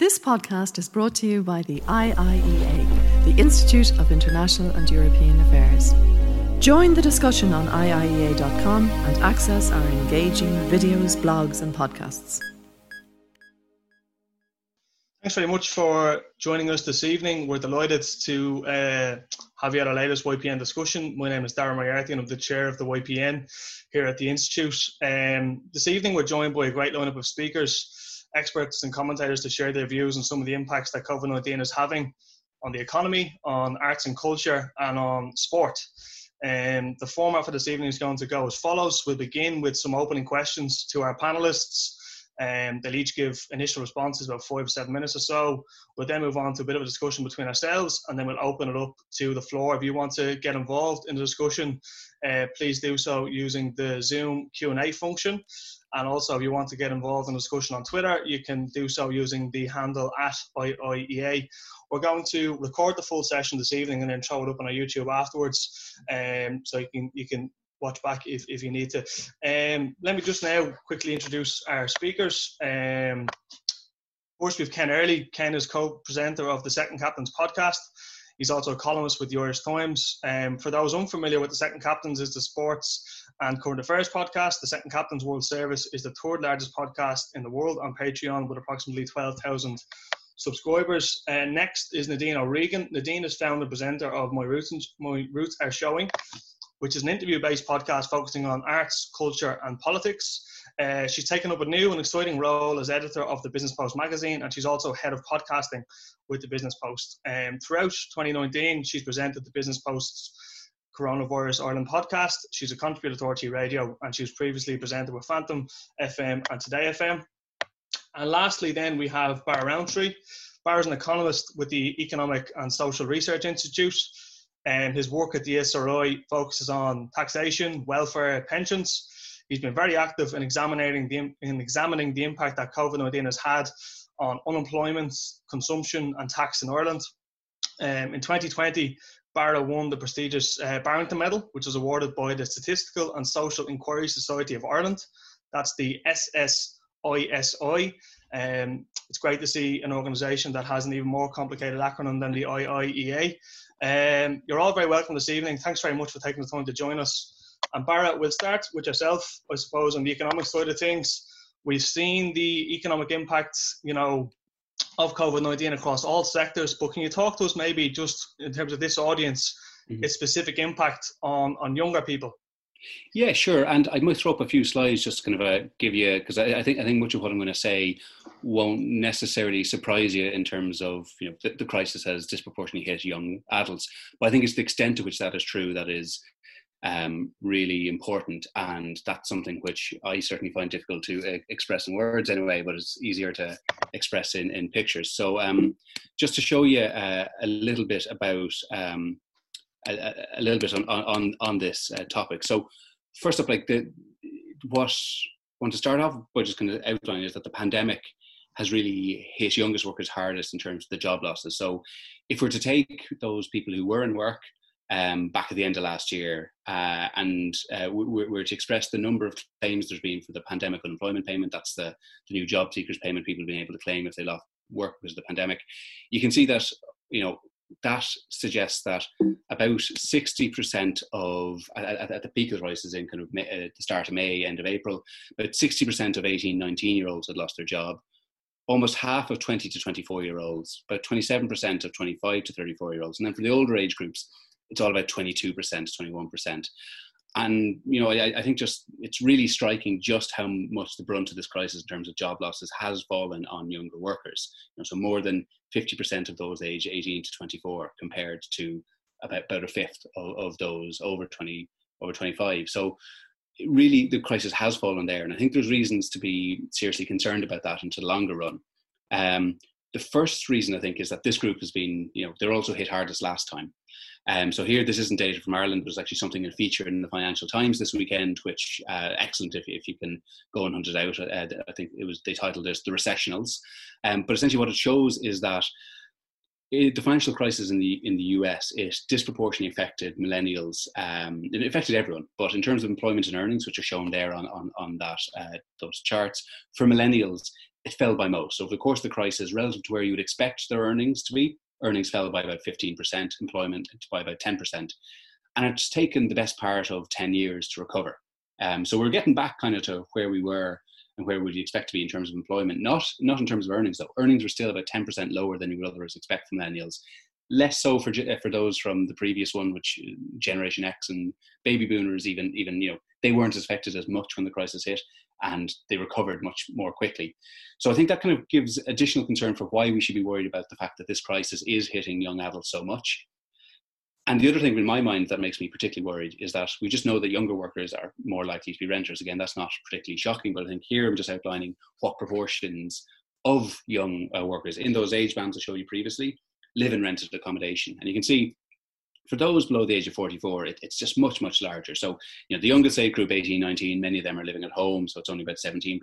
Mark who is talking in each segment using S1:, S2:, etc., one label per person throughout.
S1: This podcast is brought to you by the IIEA, the Institute of International and European Affairs. Join the discussion on IIEA.com and access our engaging videos, blogs, and podcasts.
S2: Thanks very much for joining us this evening. We're delighted to uh, have you at our latest YPN discussion. My name is Darren Moriarty and I'm the chair of the YPN here at the Institute. Um, this evening we're joined by a great lineup of speakers experts and commentators to share their views on some of the impacts that COVID 19 is having on the economy, on arts and culture, and on sport. Um, the format for this evening is going to go as follows. We'll begin with some opening questions to our panelists. Um, they'll each give initial responses about five or seven minutes or so. We'll then move on to a bit of a discussion between ourselves, and then we'll open it up to the floor. If you want to get involved in the discussion, uh, please do so using the Zoom Q and A function. And also, if you want to get involved in the discussion on Twitter, you can do so using the handle at IIEA. We're going to record the full session this evening and then throw it up on our YouTube afterwards, um, so you can you can watch back if, if you need to. Um, let me just now quickly introduce our speakers. Um, first, we have Ken Early. Ken is co-presenter of the Second Captains podcast. He's also a columnist with the Irish Times. Um, for those unfamiliar with the Second Captains, is the sports and current affairs podcast. The Second Captains World Service is the third largest podcast in the world on Patreon with approximately 12,000 subscribers. Uh, next is Nadine O'Regan. Nadine is founder and presenter of My Roots, My Roots Are Showing, which is an interview-based podcast focusing on arts, culture, and politics. Uh, she's taken up a new and exciting role as editor of the Business Post magazine, and she's also head of podcasting with the Business Post. Um, throughout 2019, she's presented the Business Post's Coronavirus Ireland podcast. She's a contributor to RTÉ Radio, and she was previously presented with Phantom FM and Today FM. And lastly, then we have Barra Roantree. Barra is an economist with the Economic and Social Research Institute, and his work at the ESRI focuses on taxation, welfare, pensions He's been very active in examining the, in examining the impact that COVID 19 has had on unemployment, consumption, and tax in Ireland. Um, in 2020, Barra won the prestigious uh, Barrington Medal, which was awarded by the Statistical and Social Inquiry Society of Ireland. That's the SSISI. Um, it's great to see an organisation that has an even more complicated acronym than the IIEA. Um, you're all very welcome this evening. Thanks very much for taking the time to join us. And Barra, we'll start with yourself, I suppose, on the economic side of things. We've seen the economic impacts, you know, of COVID 19 across all sectors, but can you talk to us maybe just in terms of this audience, mm-hmm. its specific impact on, on younger people?
S3: Yeah, sure. And I might throw up a few slides just to kind of uh, give you because I, I, think I think much of what I'm going to say won't necessarily surprise you in terms of you know the, the, crisis has disproportionately hit young adults. But I think it's the extent to which that is true that is um, really important. And that's something which I certainly find difficult to uh, express in words anyway, but it's easier to express in, in pictures. So, um, just to show you uh, a little bit about um, a, a, little bit on, on, on this uh, topic. So, first up, like the what I want to start off by just kind of outline is that the pandemic has really hit youngest workers hardest in terms of the job losses. So, if we're to take those people who were in work um, back at the end of last year, uh, and uh, we, we're to express the number of claims there's been for the pandemic unemployment payment. That's the, the new job seekers payment people being able to claim if they lost work because of the pandemic. You can see that you know that suggests that about 60% of, at, at, the peak of the crisis in kind of May, uh, the start of May, end of April, about 60% of 18, 19 year olds had lost their job. Almost half of 20 to 24 year olds, about 27% of 25 to 34 year olds. And then for the older age groups, it's all about 22%, 21%. And you know, I, I, think just it's really striking just how much the brunt of this crisis in terms of job losses has fallen on younger workers. You know, so more than 50% of those age 18 to 24, compared to about, about a fifth of, of those over 20 over 25. So really, the crisis has fallen there, and I think there's reasons to be seriously concerned about that into the longer run. Um, the first reason I think is that this group has been, you know, they're also hit hardest last time. Um, so here, this isn't data from Ireland, but it's actually something that featured in the Financial Times this weekend, which uh, excellent if, if you can go and hunt it out. Uh, I think it was they titled it "The Recessionals," um, but essentially what it shows is that it, the financial crisis in the in the US it disproportionately affected millennials. Um, it affected everyone, but in terms of employment and earnings, which are shown there on on, on that uh, those charts, for millennials, it fell by most. So over the course of the crisis, relative to where you would expect their earnings to be, earnings fell by about 15%, employment by about 10%. And it's taken the best part of 10 years to recover. Um, so we're getting back kind of to where we were and where would you expect to be in terms of employment. Not not in terms of earnings though. Earnings were still about 10% lower than you would otherwise expect from millennials. Less so for for those from the previous one, which uh, Generation X and baby boomers even even you know they weren't affected as much when the crisis hit and they recovered much more quickly. So I think that kind of gives additional concern for why we should be worried about the fact that this crisis is hitting young adults so much. And the other thing in my mind that makes me particularly worried is that we just know that younger workers are more likely to be renters. Again, that's not particularly shocking, but I think here I'm just outlining what proportions of young uh, workers in those age bands I showed you previously live in rented accommodation. And you can see for those below the age of 44, it, it's just much, much larger. So, you know, the youngest age group, 18, 19, many of them are living at home, so it's only about 17%.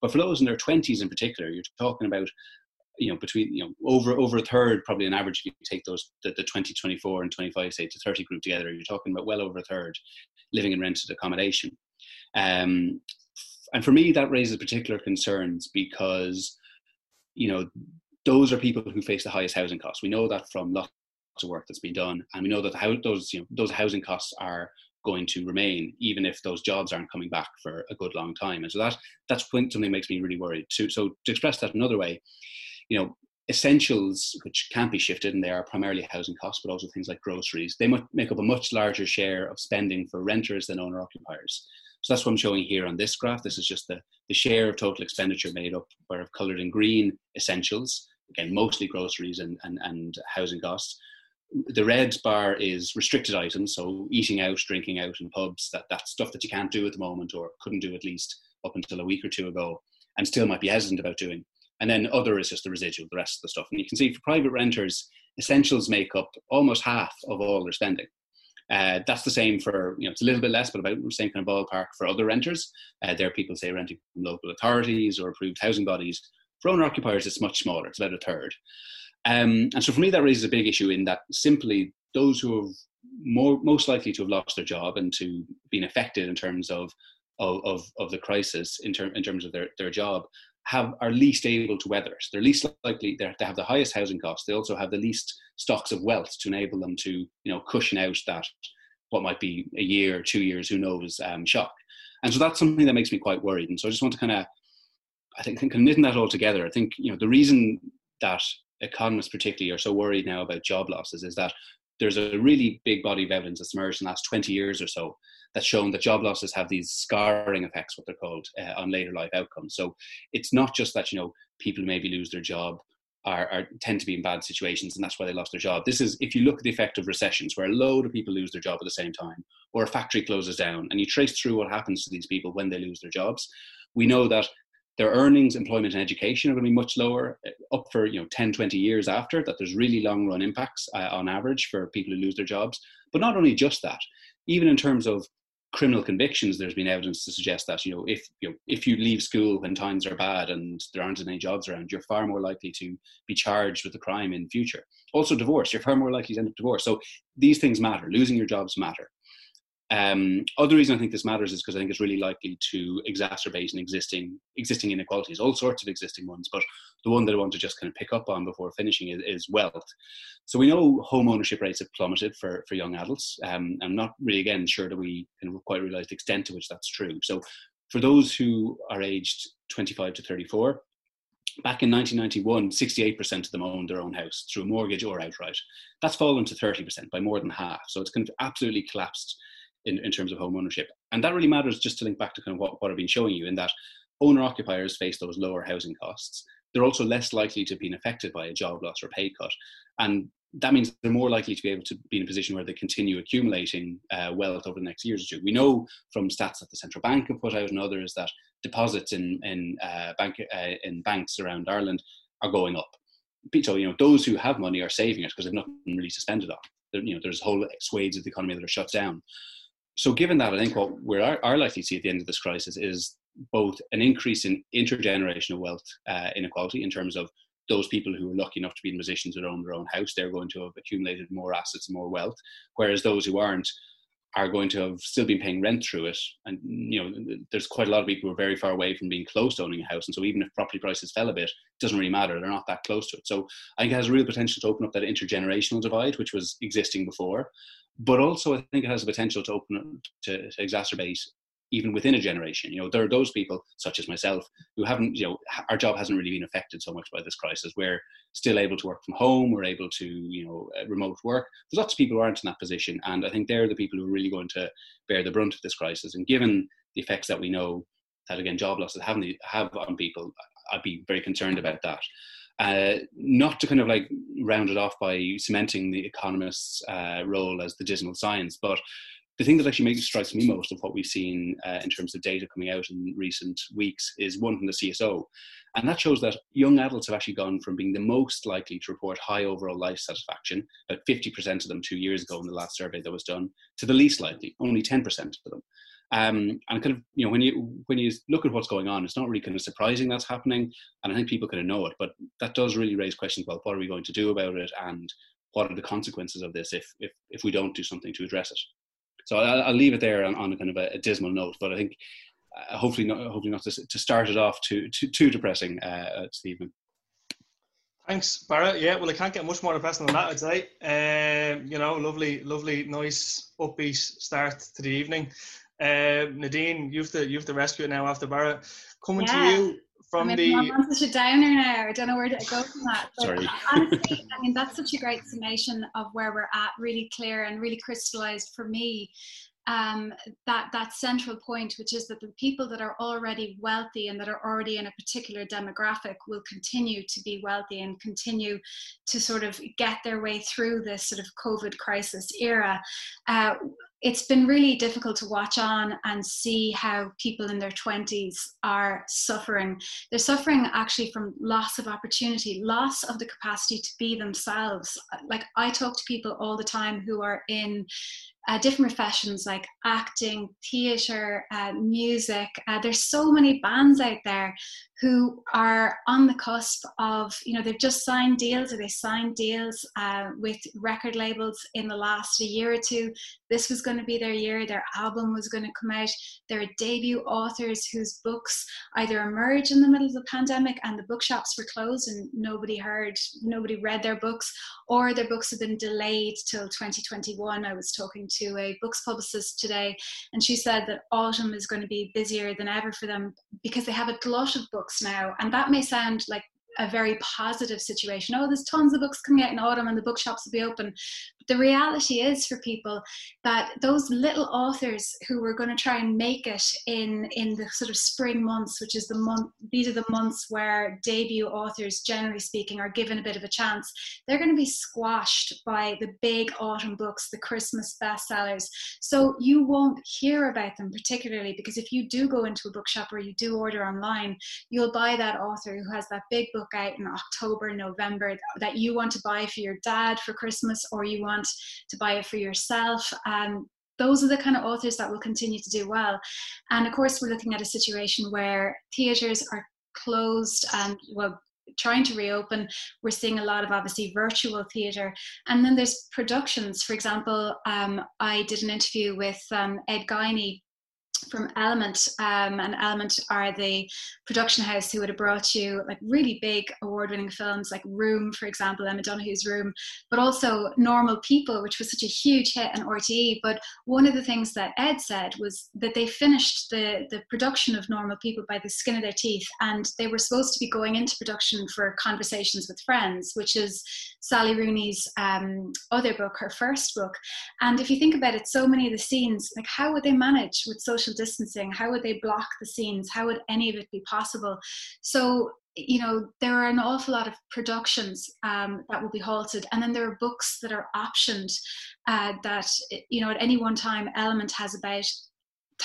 S3: But for those in their 20s in particular, you're talking about, you know, between, you know, over over a third, probably on average, if you take those, the, the 20, 24 and 25, say to 30 group together, you're talking about well over a third living in rented accommodation. Um, and for me, that raises particular concerns because, you know, those are people who face the highest housing costs. We know that from lots of work that's been done, and we know that how those you know those housing costs are going to remain even if those jobs aren't coming back for a good long time. And so that that's when something makes me really worried. So, so to express that another way, you know, essentials which can't be shifted, and they are primarily housing costs, but also things like groceries, they make up a much larger share of spending for renters than owner occupiers. So that's what I'm showing here on this graph. This is just the, the share of total expenditure made up where I've colored in green essentials, again, mostly groceries and, and, and housing costs the red bar is restricted items, so eating out, drinking out in pubs, that, that stuff that you can't do at the moment or couldn't do at least up until a week or two ago and still might be hesitant about doing. And then other is just the residual, the rest of the stuff. And you can see for private renters, essentials make up almost half of all their spending. Uh, that's the same for, you know, it's a little bit less, but about the same kind of ballpark for other renters. Uh, there are people, say, renting from local authorities or approved housing bodies. For owner occupiers, it's much smaller, it's about a third. Um, and so for me, that raises a big issue in that simply those who are more, most likely to have lost their job and to been affected in terms of of, of, the crisis in, term, in terms of their, their job have are least able to weather it. They're least likely they have the highest housing costs. They also have the least stocks of wealth to enable them to you know cushion out that what might be a year, two years, who knows, um, shock. And so that's something that makes me quite worried. And so I just want to kind of I think, think knitting that all together. I think you know the reason that economists particularly are so worried now about job losses is that there's a really big body of evidence that's emerged in the last 20 years or so that's shown that job losses have these scarring effects, what they're called, uh, on later life outcomes. So it's not just that, you know, people maybe lose their job are, are, tend to be in bad situations and that's why they lost their job. This is if you look at the effect of recessions where a load of people lose their job at the same time or a factory closes down and you trace through what happens to these people when they lose their jobs, we know that their earnings, employment, and education are going to be much lower, uh, up for you know 10, 20 years after. That there's really long run impacts uh, on average for people who lose their jobs. But not only just that, even in terms of criminal convictions, there's been evidence to suggest that you know if you know, if you leave school when times are bad and there aren't any jobs around, you're far more likely to be charged with a crime in future. Also, divorce, you're far more likely to end up divorce. So these things matter. Losing your jobs matter. Um, other reason I think this matters is because I think it's really likely to exacerbate an existing existing inequalities, all sorts of existing ones. But the one that I want to just kind of pick up on before finishing is, is wealth. So we know home ownership rates have plummeted for, for young adults. Um, I'm not really again sure that we can quite realise the extent to which that's true. So for those who are aged 25 to 34, back in 1991, 68% of them owned their own house through a mortgage or outright. That's fallen to 30% by more than half. So it's kind of absolutely collapsed in, in terms of home ownership. And that really matters just to link back to kind of what, what I've been showing you in that owner occupiers face those lower housing costs. They're also less likely to be affected by a job loss or pay cut. And that means they're more likely to be able to be in a position where they continue accumulating uh, wealth over the next years or two. We know from stats that the central bank have put out and others that deposits in in uh, bank uh, in banks around Ireland are going up. So you know those who have money are saving it because they've nothing really to spend it on. you know there's whole swathes of the economy that are shut down so given that, I think what we are, are likely to see at the end of this crisis is both an increase in intergenerational wealth uh, inequality in terms of those people who are lucky enough to be in positions that own their own house, they're going to have accumulated more assets and more wealth, whereas those who aren't are going to have still been paying rent through it. And, you know, there's quite a lot of people who are very far away from being close to owning a house. And so even if property prices fell a bit, it doesn't really matter. They're not that close to it. So I think it has a real potential to open up that intergenerational divide, which was existing before. But also, I think it has the potential to open to, to exacerbate even within a generation. You know, there are those people, such as myself, who haven't, you know, our job hasn't really been affected so much by this crisis. We're still able to work from home. We're able to, you know, uh, remote work. There's lots of people who aren't in that position, and I think they're the people who are really going to bear the brunt of this crisis. And given the effects that we know that again job losses have, have on people, I'd be very concerned about that. Uh, not to kind of like round it off by cementing the economist's uh, role as the dismal science, but the thing that actually makes strikes me most of what we've seen uh, in terms of data coming out in recent weeks is one from the CSO, and that shows that young adults have actually gone from being the most likely to report high overall life satisfaction, about 50% of them two years ago in the last survey that was done, to the least likely, only 10% of them. Um, and kind of, you know, when you when you look at what's going on, it's not really kind of surprising that's happening, and I think people kind of know it. But that does really raise questions about what are we going to do about it, and what are the consequences of this if if if we don't do something to address it. So I'll, I'll leave it there on, on a kind of a, a dismal note, but I think uh, hopefully not hopefully not to, to start it off too too, too depressing, uh, Stephen.
S2: Thanks, Barra. Yeah, well, I can't get much more depressing than that, I'd say. Um, you know, lovely, lovely, nice, upbeat start to the evening. Uh, Nadine, you've to you've to rescue it now after Barra. Coming yeah. to you from
S4: I
S2: mean,
S4: the. I'm such a downer now. I don't know where to go from that.
S3: But Sorry.
S4: honestly, I mean, that's such a great summation of where we're at, really clear and really crystallized for me. Um, that that central point, which is that the people that are already wealthy and that are already in a particular demographic will continue to be wealthy and continue to sort of get their way through this sort of COVID crisis era. Uh, it's been really difficult to watch on and see how people in their 20s are suffering. They're suffering actually from loss of opportunity, loss of the capacity to be themselves. Like I talk to people all the time who are in uh, different professions like acting, theatre, uh, music. Uh, there's so many bands out there who are on the cusp of, you know, they've just signed deals or they signed deals uh, with record labels in the last year or two. This was going to be their year, their album was going to come out. There are debut authors whose books either emerged in the middle of the pandemic and the bookshops were closed and nobody heard, nobody read their books, or their books have been delayed till 2021. I was talking to a books publicist today, and she said that autumn is going to be busier than ever for them because they have a glut of books now. And that may sound like a very positive situation. Oh, there's tons of books coming out in autumn and the bookshops will be open the reality is for people that those little authors who were going to try and make it in in the sort of spring months which is the month these are the months where debut authors generally speaking are given a bit of a chance they're going to be squashed by the big autumn books the christmas bestsellers. So you won't hear about them particularly because if you do go into a bookshop or you do order online you'll buy that author who has that big book out in october november that you want to buy for your dad for christmas or you want want to buy it for yourself. Um, those are the kind of authors that will continue to do well. And of course, we're looking at a situation where theatres are closed and well trying to reopen we're seeing a lot of obviously virtual theatre and then there's productions for example um, i did an interview with um, ed guiney from Element, um, and Element are the production house who would have brought you like really big award-winning films like Room, for example, Emma Donoghue's Room, but also Normal People, which was such a huge hit on RTE. But one of the things that Ed said was that they finished the the production of Normal People by the skin of their teeth, and they were supposed to be going into production for Conversations with Friends, which is Sally Rooney's um, other book, her first book. And if you think about it, so many of the scenes, like how would they manage with social social distancing? How would they block the scenes? How would any of it be possible? So you know there are an awful lot of productions um, that will be halted and then there are books that are optioned uh, that you know at any one time element has about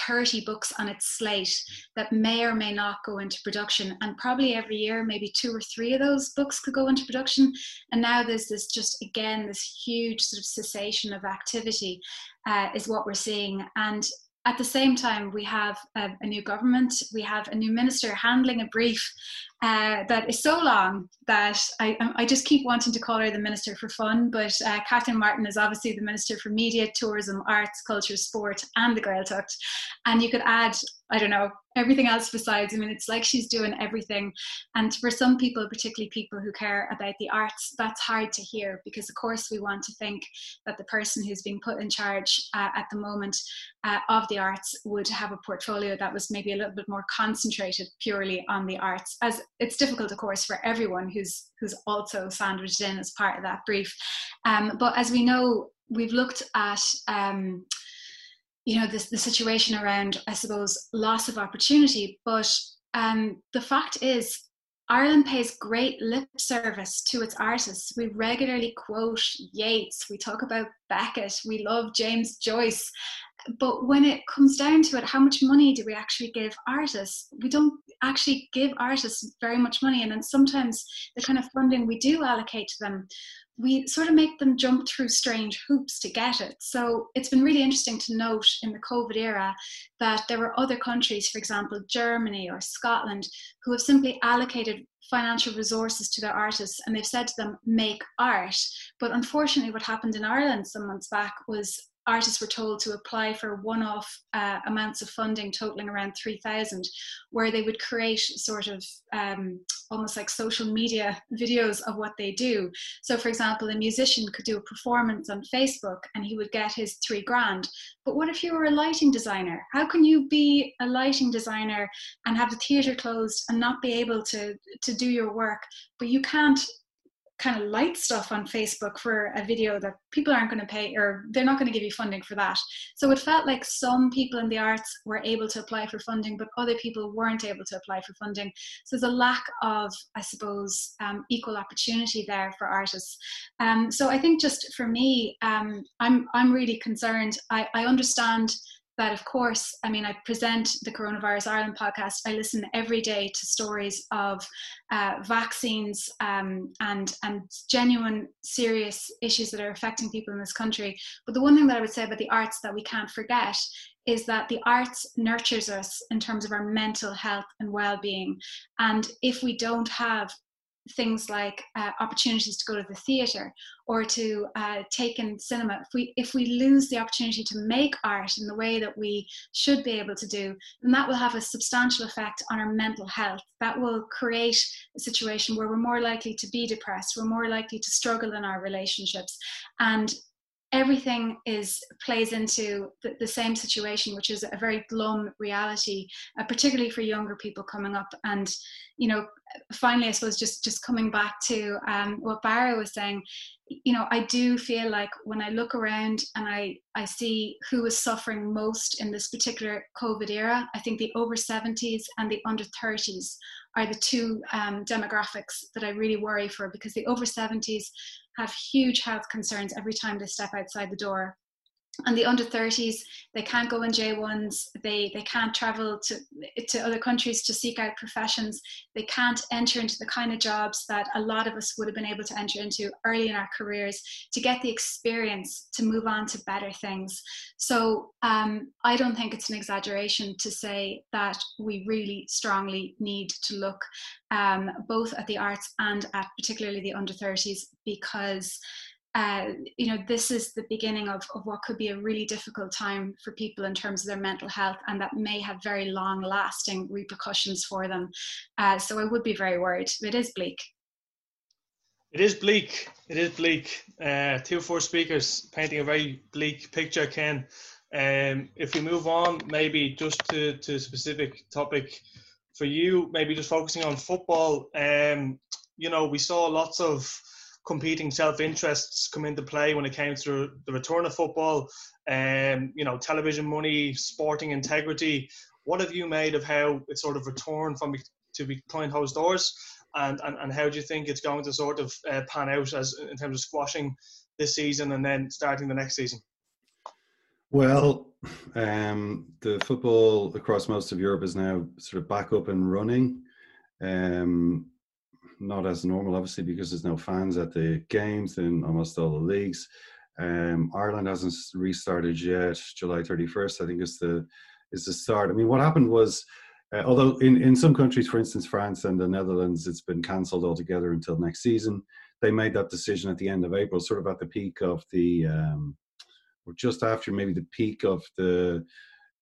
S4: 30 books on its slate that may or may not go into production and probably every year maybe two or three of those books could go into production and now there's this just again this huge sort of cessation of activity uh, is what we're seeing and at the same time, we have a, a, new government, we have a new minister handling a brief uh, that is so long that I, I just keep wanting to call her the Minister for Fun. But uh, Catherine Martin is obviously the Minister for Media, Tourism, Arts, Culture, Sport, and the Gaeltacht. And you could add I don't know, everything else besides. I mean, it's like she's doing everything. And for some people, particularly people who care about the arts, that's hard to hear because, of course, we want to think that the person who's being put in charge uh, at the moment uh, of the arts would have a portfolio that was maybe a little bit more concentrated purely on the arts. As it's difficult, of course, for everyone who's who's also sandwiched in as part of that brief. Um, but as we know, we've looked at. Um, you know this the situation around i suppose loss of opportunity but um, the fact is Ireland pays great lip service to its artists. We regularly quote Yeats, we talk about Beckett, we love James Joyce. But when it comes down to it, how much money do we actually give artists? We don't actually give artists very much money. And then sometimes the kind of funding we do allocate to them we sort of make them jump through strange hoops to get it. So it's been really interesting to note in the COVID era that there were other countries, for example, Germany or Scotland, who have simply allocated financial resources to their artists and they've said to them, make art. But unfortunately, what happened in Ireland some months back was artists were told to apply for one-off uh, amounts of funding totaling around 3000 where they would create sort of um, almost like social media videos of what they do. So for example a musician could do a performance on facebook and he would get his three grand. But what if you were a lighting designer? How can you be a lighting designer and have the theatre closed and not be able to to do your work but you can't kind of light stuff on Facebook for a video that people aren't going to pay or they're not going to give you funding for that. So it felt like some people in the arts were able to apply for funding, but other people weren't able to apply for funding. So there's a lack of, I suppose, um, equal opportunity there for artists. Um, so I think just for me, um, I'm I'm really concerned. I, I understand that of course i mean i present the coronavirus ireland podcast. I listen every day to stories of uh, vaccines um, and and genuine serious issues that are affecting people in this country. But the one thing that i would say about the arts that we can't forget is that the arts nurtures us in terms of our mental health and well-being. And if we don't have things like uh, opportunities to go to the theatre or to uh, take in cinema. If we if we lose the opportunity to make art in the way that we should be able to do then that will have a substantial effect on our mental health. That will create a situation where we're more likely to be depressed we're more likely to struggle in our relationships and everything is plays into the, the, same situation which is a very glum reality uh, particularly for younger people coming up. And you know finally i suppose just just coming back to um, what Barra was saying you know i do feel like when i look around and i i see who is suffering most in this particular covid era i think the over 70s and the under 30s are the two um, demographics that i really worry for because the over 70s have huge health concerns every time they step outside the door and the under 30s they can't go in j1s they they can't travel to to other countries to seek out professions they can't enter into the kind of jobs that a lot of us would have been able to enter into early in our careers to get the experience to move on to better things. So um, i don't think it's an exaggeration to say that we really strongly need to look um, both at the arts and at particularly the under 30s because uh, you know, this is the beginning of, of what could be a really difficult time for people in terms of their mental health, and that may have very long lasting repercussions for them. Uh, so I would be very worried. It is bleak.
S2: It is bleak. It is bleak. Uh, two four speakers painting a very bleak picture, Ken. Um, if we move on, maybe just to, to a specific topic for you, maybe just focusing on football. Um, you know, we saw lots of competing self-interests come into play when it came to the return of football um, you know television money sporting integrity. What have you made of how it sort of returned from to behind closed doors? And, and, and how do you think it's going to sort of uh, pan out as in terms of squashing this season and then starting the next season?
S5: Well um, the football across most of europe is now sort of back up and running. Um, not as normal, obviously, because there's no fans at the games in almost all the leagues. Um, Ireland hasn't restarted yet. July 31st, I think, is the is the start. I mean, what happened was Uh, although in, in some countries, for instance, France and the Netherlands, it's been cancelled altogether until next season. They made that decision at the end of April, sort of at the peak of the, um, or just after maybe the peak of the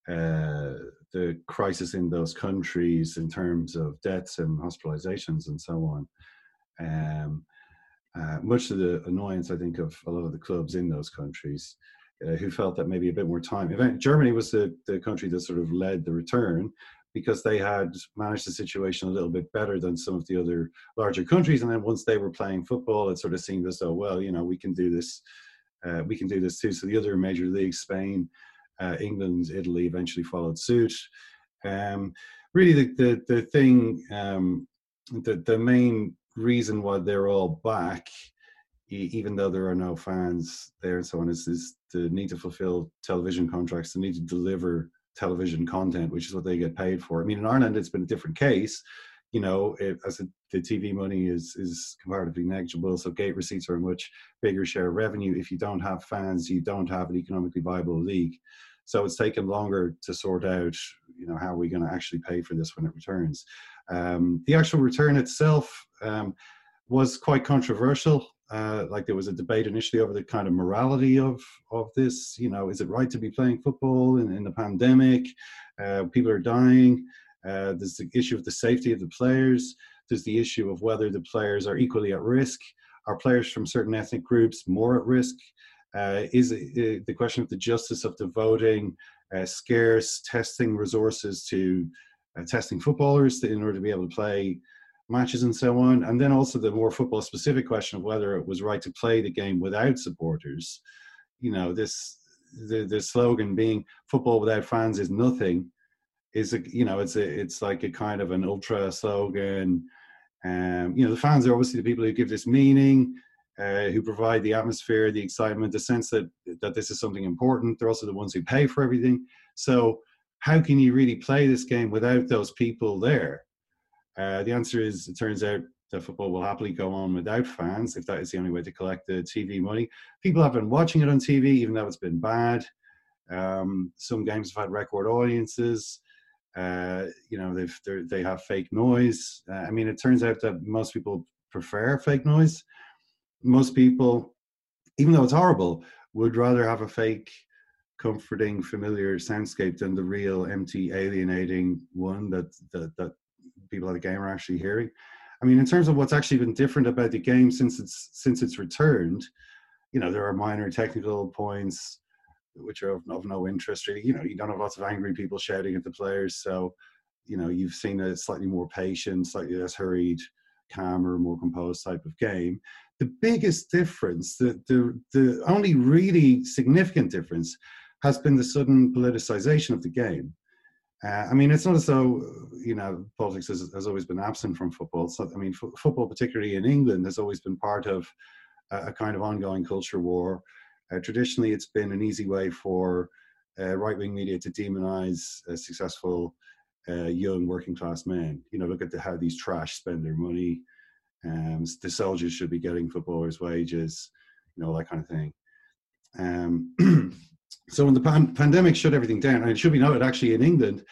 S5: uh, the crisis in those countries in terms of deaths and hospitalizations and so on. Um, uh, much to the annoyance, I think, of a lot of the clubs in those countries uh, who felt that maybe a bit more time. Germany was the, the country that sort of led the return because they had managed the situation a little bit better than some of the other larger countries. And then once they were playing football, it sort of seemed as though, well, you know, we can do this. Uh, we can do this too. So the other major leagues, Spain, uh, England, Italy, eventually followed suit. Um, really, the the, the thing, um, the the main reason why they're all back, even though there are no fans there and so on, is, is the need to fulfill television contracts, the need to deliver television content, which is what they get paid for. I mean, in Ireland, it's been a different case. You know, it, as a, the TV money is is comparatively negligible, so gate receipts are a much bigger share of revenue. If you don't have fans, you don't have an economically viable league. So it's taken longer to sort out, you know, how are we going to actually pay for this when it returns. Um, the actual return itself um, was quite controversial. Uh, like there was a debate initially over the kind of morality of of this. You know, is it right to be playing football in, in the pandemic? Uh, people are dying. Uh, there's the issue of the safety of the players. There's the issue of whether the players are equally at risk. Are players from certain ethnic groups more at risk? Uh, is it, uh, the question of the justice of the voting, uh, scarce testing resources to testing footballers in order to be able to play matches and so on. And then also the more football specific question of whether it was right to play the game without supporters. You know, this the, the slogan being football without fans is nothing is a you know it's a it's like a kind of an ultra slogan um you know the fans are obviously the people who give this meaning uh, who provide the atmosphere, the excitement, the sense that that this is something important. They're also the ones who pay for everything. So how can you really play this game without those people there? Uh, the answer is, it turns out that football will happily go on without fans if that is the only way to collect the TV money. People have been watching it on TV, even though it's been bad. Um, some games have had record audiences. Uh, you know, they've they have fake noise. Uh, I mean, it turns out that most people prefer fake noise most people, even though it's horrible, would rather have a fake, comforting, familiar soundscape than the real, empty, alienating one that that, that people at the game are actually hearing. I mean, in terms of what's actually been different about the game since it's since it's returned, you know, there are minor technical points which are of, of no interest really. You know, you don't have lots of angry people shouting at the players, so you know you've seen a slightly more patient, slightly less hurried, calmer, more composed type of game the biggest difference, the, the, the only really significant difference, has been the sudden politicization of the game. Uh, I mean, it's not as though you know politics has, has always been absent from football. So, I mean, f- football, particularly in England, has always been part of a, a kind of ongoing culture war. Uh, traditionally, it's been an easy way for uh, right-wing media to demonize successful uh, young working class men. You know, look at the, how these trash spend their money. Um, the soldiers should be getting footballers' wages, you know, that kind of thing. Um, so when the pan- pandemic shut everything down, and it should be noted actually in England,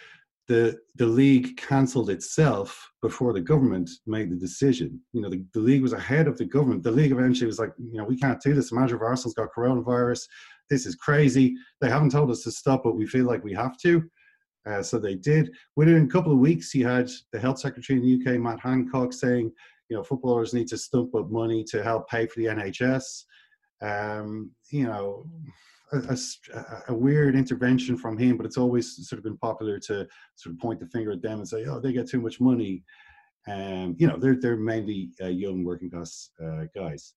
S5: the the league cancelled itself before the government made the decision. You know, the, the league was ahead of the government. The league eventually was like, you know, we can't do this. Imagine if Arsenal's got coronavirus. This is crazy. They haven't told us to stop, but we feel like we have to. Uh, so they did. Within a couple of weeks, you had the health secretary in the UK, Matt Hancock, saying you know, footballers need to stump up money to help pay for the NHS. Um, you know, a, a, weird intervention from him, but it's always sort of been popular to sort of point the finger at them and say, "Oh, they get too much money." Um, you know, they're they're mainly uh, young working class uh, guys.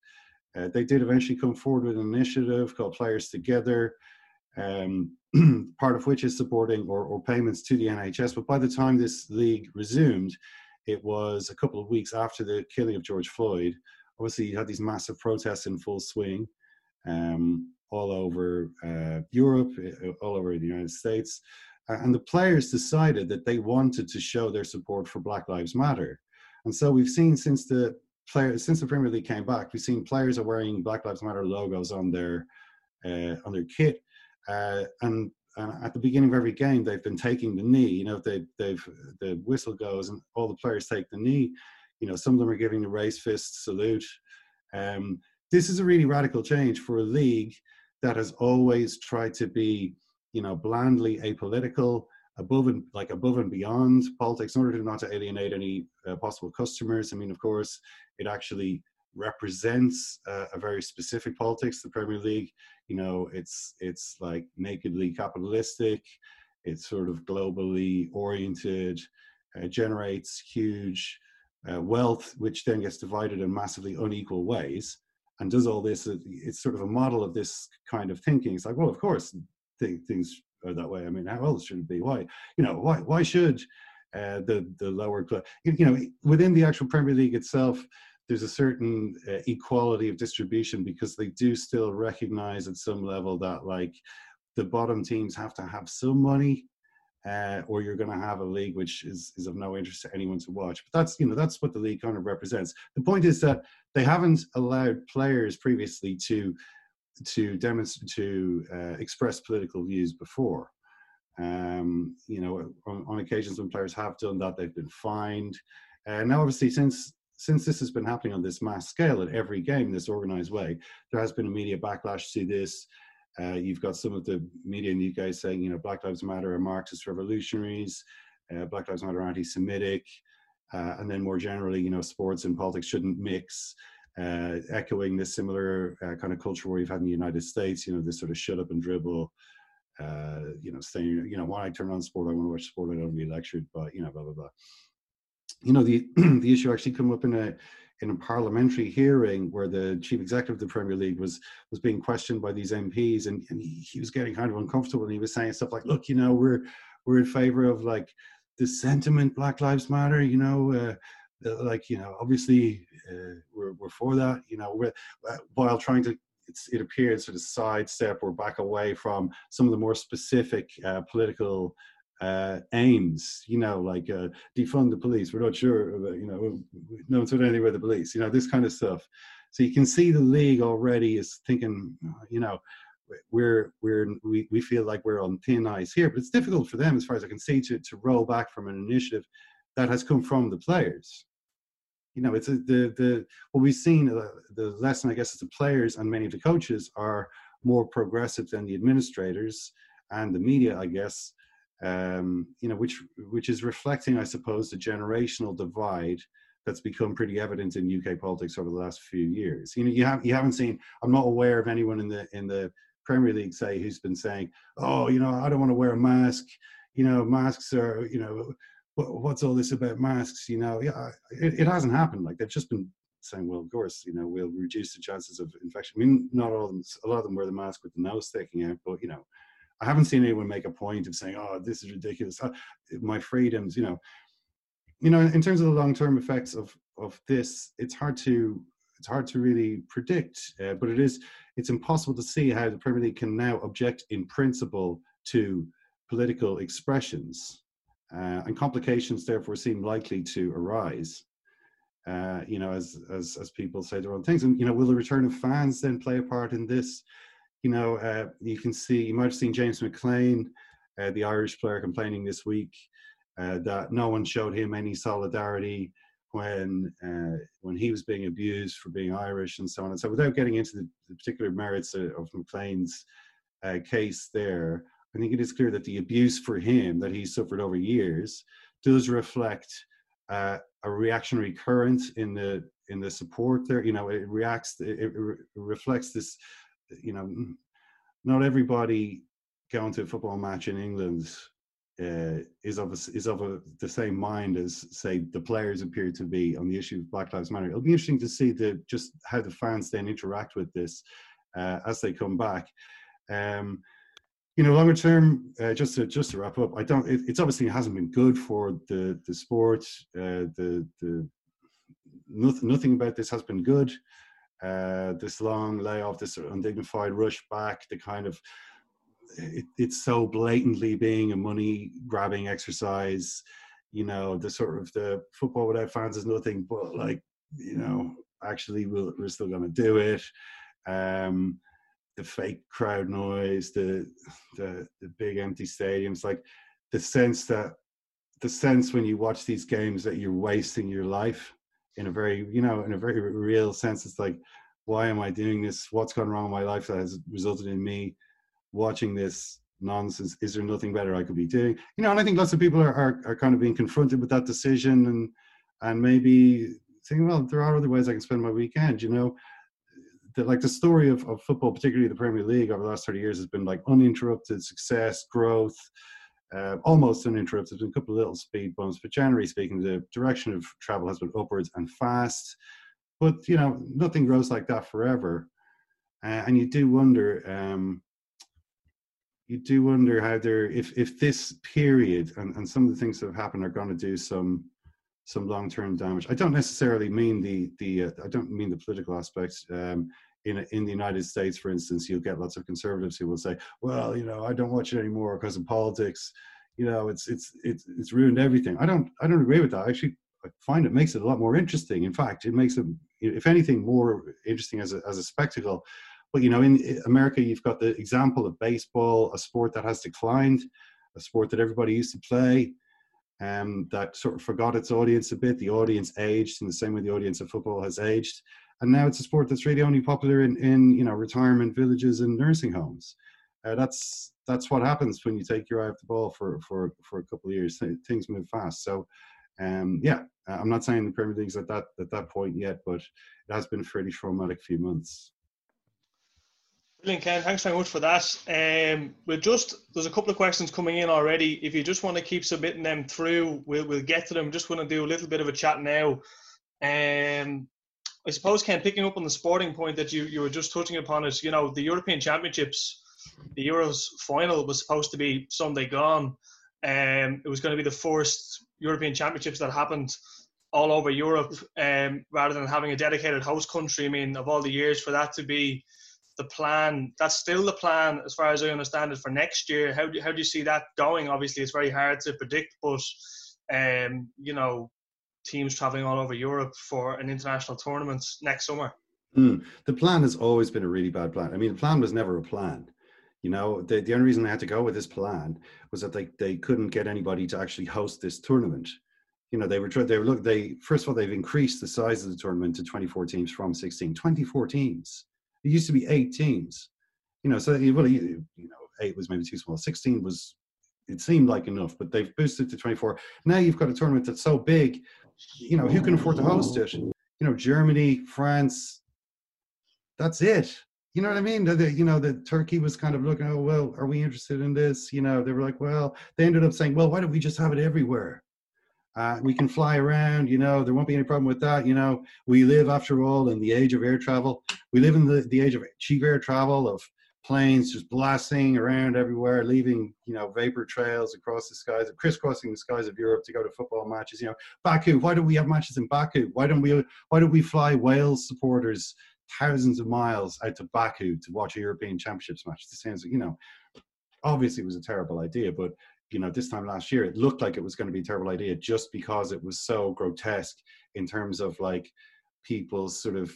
S5: Uh, they did eventually come forward with an initiative called Players Together, um, part of which is supporting or, or payments to the NHS. But by the time this league resumed, it was a couple of weeks after the killing of George Floyd. Obviously, you had these massive protests in full swing um, all over uh, Europe, uh, all over the United States. And the players decided that they wanted to show their support for Black Lives Matter. And so we've seen since the players, since the Premier League came back, we've seen players are wearing Black Lives Matter logos on their uh, on their kit. Uh, and and at the beginning of every game, they've been taking the knee. You know, they, they've the whistle goes and all the players take the knee. You know, some of them are giving the race fist salute. Um, this is a really radical change for a league that has always tried to be, you know, blandly apolitical, above and like above and beyond politics, in order to not to alienate any uh, possible customers. I mean, of course, it actually represents uh, a very specific politics. The Premier League, you know, it's it's like nakedly capitalistic. It's sort of globally oriented. Uh, generates huge uh, wealth, which then gets divided in massively unequal ways, and does all this. It's sort of a model of this kind of thinking. It's like, well, of course, th- things are that way. I mean, how else should it be? Why, you know, why why should uh, the the lower club, you know, within the actual Premier League itself, there's a certain uh, equality of distribution because they do still recognize at some level that like the bottom teams have to have some money uh, or you're going to have a league which is, is of no interest to anyone to watch. But that's you know that's what the league kind of represents. The point is that they haven't allowed players previously to to demonstrate to uh, express political views before. Um, you know, on, on, occasions when players have done that, they've been fined. Uh, now, obviously, since since this has been happening on this mass scale at every game, this organized way, there has been a media backlash to this. Uh, you've got some of the media in the UK saying, you know, Black Lives Matter are Marxist revolutionaries, uh, Black Lives Matter are anti-Semitic, uh, and then more generally, you know, sports and politics shouldn't mix. Uh, echoing this similar uh, kind of culture where you've had in the United States, you know, this sort of shut up and dribble, uh, you know, saying, you know, when I turn on sport, I want to watch sport, I don't want to be lectured, but, you know, blah, blah, blah. You know, the, the issue actually come up in a, in a parliamentary hearing where the chief executive of the Premier League was was being questioned by these MPs, and, and he, was getting kind of uncomfortable, and he was saying stuff like, "Look, you know, we're we're in favor of like the sentiment Black Lives Matter, you know, uh, like you know, obviously uh, we're we're for that, you know, uh, while trying to." it appears sort of sidestep or back away from some of the more specific uh, political uh, aims, you know, like uh, defund the police. We're not sure, about, you know, no one's doing anything with the police, you know, this kind of stuff. So you can see the league already is thinking, you know, we're we're we, we feel like we're on thin ice here, but it's difficult for them, as far as I can see, to to roll back from an initiative that has come from the players. You know, it's a, the the what we've seen. Uh, the lesson, I guess, is the players and many of the coaches are more progressive than the administrators and the media, I guess, um, you know, which which is reflecting, I suppose, the generational divide that's become pretty evident in UK politics over the last few years. You know, you have you haven't seen. I'm not aware of anyone in the in the Premier League say who's been saying, "Oh, you know, I don't want to wear a mask." You know, masks are. You know, what's all this about masks? You know, yeah, it, it hasn't happened. Like they've just been saying, well, of course, you know, we'll reduce the chances of infection. I mean, not all of them. A lot of them wear the mask with the nose sticking out, but you know, I haven't seen anyone make a point of saying, "Oh, this is ridiculous." Uh, my freedoms, you know, you know, in terms of the long-term effects of of this, it's hard to it's hard to really predict. Uh, but it is it's impossible to see how the Premier League can now object in principle to political expressions, uh, and complications therefore seem likely to arise. Uh, you know, as as as people say their own things, and you know, will the return of fans then play a part in this? You know, uh, you can see, you might have seen James McLean, uh, the Irish player, complaining this week uh, that no one showed him any solidarity when uh, when he was being abused for being Irish and so on and so. Without getting into the, the particular merits of McLean's uh, case, there, I think it is clear that the abuse for him that he suffered over years does reflect uh, a reactionary current in the in the support there. You know, it reacts, it, it reflects this you know, not everybody going to a football match in England uh, is of a, is of a, the same mind as say the players appear to be on the issue of Black Lives Matter. It'll be interesting to see the just how the fans then interact with this uh, as they come back. Um, you know, longer term, uh, just to just to wrap up, I don't. It, it's obviously hasn't been good for the the sport. Uh, the the nothing nothing about this has been good uh, this long layoff, this undignified rush back, the kind of it, it's so blatantly being a money grabbing exercise. You know, the sort of the football without fans is nothing but like, you know, actually we we are still going to do it. Um, the fake crowd noise, the the the big empty stadiums, like the sense that the sense when you watch these games that you're wasting your life in a very you know in a very real sense it's like why am i doing this? What's gone wrong in my life that has resulted in me watching this nonsense? Is there nothing better i could be doing? You know and i think lots of people are, are, are kind of being confronted with that decision and and maybe saying well there are other ways i can spend my weekend you know? The, like the story of, of football particularly the premier league over the last 30 years has been like uninterrupted success growth uh, almost uninterrupted, a couple of little speed bumps, but generally speaking, the direction of travel has been upwards and fast. But you know, nothing grows like that forever, uh, and you do wonder. Um, you do wonder how there, if if this period and, and some of the things that have happened are going to do some some long term damage. I don't necessarily mean the the uh, I don't mean the political aspects. Um, in in the United States, for instance, you'll get lots of conservatives who will say, "Well, you know, I don't watch it anymore because of politics. You know, it's it's it's it's ruined everything." I don't I don't agree with that. I actually find it makes it a lot more interesting. In fact, it makes it, if anything, more interesting as a as a spectacle. But you know, in America, you've got the example of baseball, a sport that has declined, a sport that everybody used to play. Um, that sort of forgot its audience a bit. The audience aged in the same way the audience of football has aged and now it's a sport that's really only popular in, in you know retirement villages and nursing homes. Uh, that's that's what happens when you take your eye off the ball for for for a couple of years. Things move fast. So, um, yeah, I'm not saying the Premier League's at that at that point yet, but it has been a fairly traumatic few months.
S2: Brilliant, Ken. Thanks very much for that. Um, we'll just there's a couple of questions coming in already. If you just want to keep submitting them through, we'll we'll get to them. Just want to do a little bit of a chat now. Um, I suppose, Ken, picking up on the sporting point that you, you were just touching upon it, you know, the European Championships, the Euros final was supposed to be Sunday gone. Um, it was going to be the first European Championships that happened all over Europe um, rather than having a dedicated host country. I mean, of all the years for that to be the plan, that's still the plan as far as I understand it for next year. How do, how do you see that going? Obviously, it's very hard to predict, but, um, you know, teams traveling all over Europe for an international tournament next summer.
S5: Mm. The plan has always been a really bad plan. I mean, the plan was never a plan. You know, the, the only reason they had to go with this plan was that they, they couldn't get anybody to actually host this tournament. You know, they were they were look they first of all they've increased the size of the tournament to 24 teams from 16. 24 teams. It used to be eight teams. You know, so well, you, you know, eight was maybe too small. 16 was it seemed like enough, but they've boosted to 24. Now you've got a tournament that's so big you know, who can afford to host it? You know, Germany, France. That's it. You know what I mean? The, you know, the Turkey was kind of looking, oh, well, are we interested in this? You know, they were like, well, they ended up saying, well, why don't we just have it everywhere? Uh, we can fly around, you know, there won't be any problem with that. You know, we live, after all, in the age of air travel. We live in the, the age of cheap air travel, of planes just blasting around everywhere, leaving you know vapor trails across the skies, crisscrossing the skies of Europe to go to football matches. You know, Baku. Why don't we have matches in Baku? Why don't we? Why don't we fly Wales supporters thousands of miles out to Baku to watch a European Championships match? This sounds, you know, obviously it was a terrible idea, but you know, this time last year it looked like it was going to be a terrible idea just because it was so grotesque in terms of like people's sort of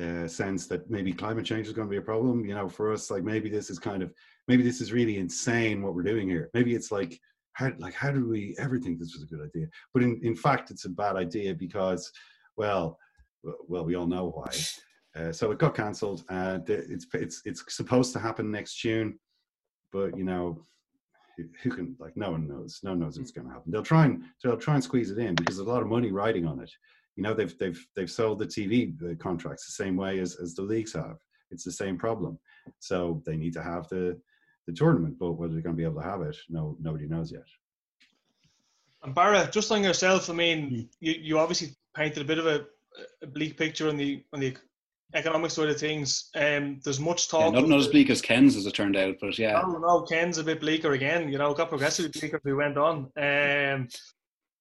S5: uh, sense that maybe climate change is going to be a problem. You know, for us, like maybe this is kind of maybe this is really insane what we're doing here. Maybe it's like how like how did we ever think this was a good idea? But in in fact, it's a bad idea because well, well we all know why. Uh, so it got cancelled. It's it's it's supposed to happen next June, but you know who can like no one knows no one knows what's going to happen they'll try and they'll try and squeeze it in because there's a lot of money riding on it you know they've they've they've sold the TV contracts the same way as, as the leagues have. It's the same problem. So they need to have the the tournament, but whether they're going to be able to have it, no nobody knows yet.
S2: And Barra, just on yourself, I mean, hmm. you, you obviously painted a bit of a, a bleak picture on the on the economic side of things. Um, there's much talk.
S3: Yeah, not, not as bleak as Ken's, as it turned out, but yeah.
S2: No, no, Ken's a bit bleaker again. You know, got progressively bleaker as we went on. Um,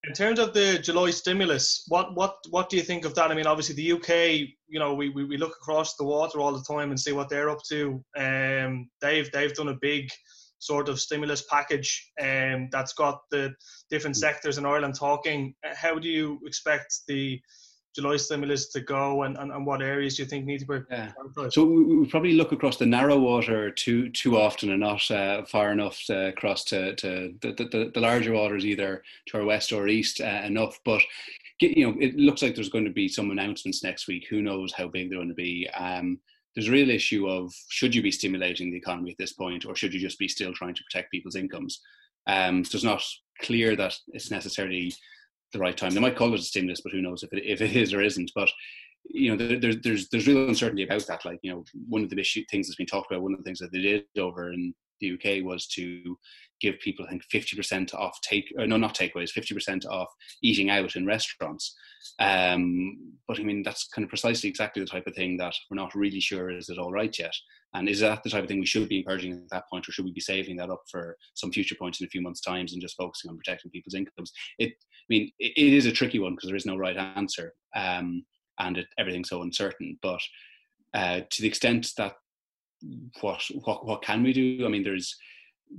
S2: in terms of the July stimulus, what what what do you think of that? I mean, obviously the UK, you know, we, we, we look across the water all the time and see what they're up to. Um, they've they've done a big sort of stimulus package um, that's got the different sectors in Ireland talking. How do you expect the July stimulus to go, and, and, and what areas do you think need to be?
S3: Yeah. So we, we, probably look across the narrow water too too often, and not uh, far enough to cross to, to the, the, the, larger waters, either to our west or east uh, enough. But you know, it looks like there's going to be some announcements next week. Who knows how big they're going to be? Um, there's a real issue of should you be stimulating the economy at this point, or should you just be still trying to protect people's incomes? Um, so it's not clear that it's necessarily the right time. They might call it a stimulus, but who knows if it, if it is or isn't. But you know, there, there's there's there's real uncertainty about that. Like you know, one of the issue, things that's been talked about, one of the things that they did over in the UK was to give people, I think, 50% off take, uh, no, not takeaways, 50% off eating out in restaurants. Um, but I mean, that's kind of precisely exactly the type of thing that we're not really sure is it all right yet. And is that the type of thing we should be encouraging at that point, or should we be saving that up for some future points in a few months' times and just focusing on protecting people's incomes? It, I mean, it, it is a tricky one because there is no right answer, um, and it, everything's so uncertain. But uh, to the extent that what what what can we do? I mean, there's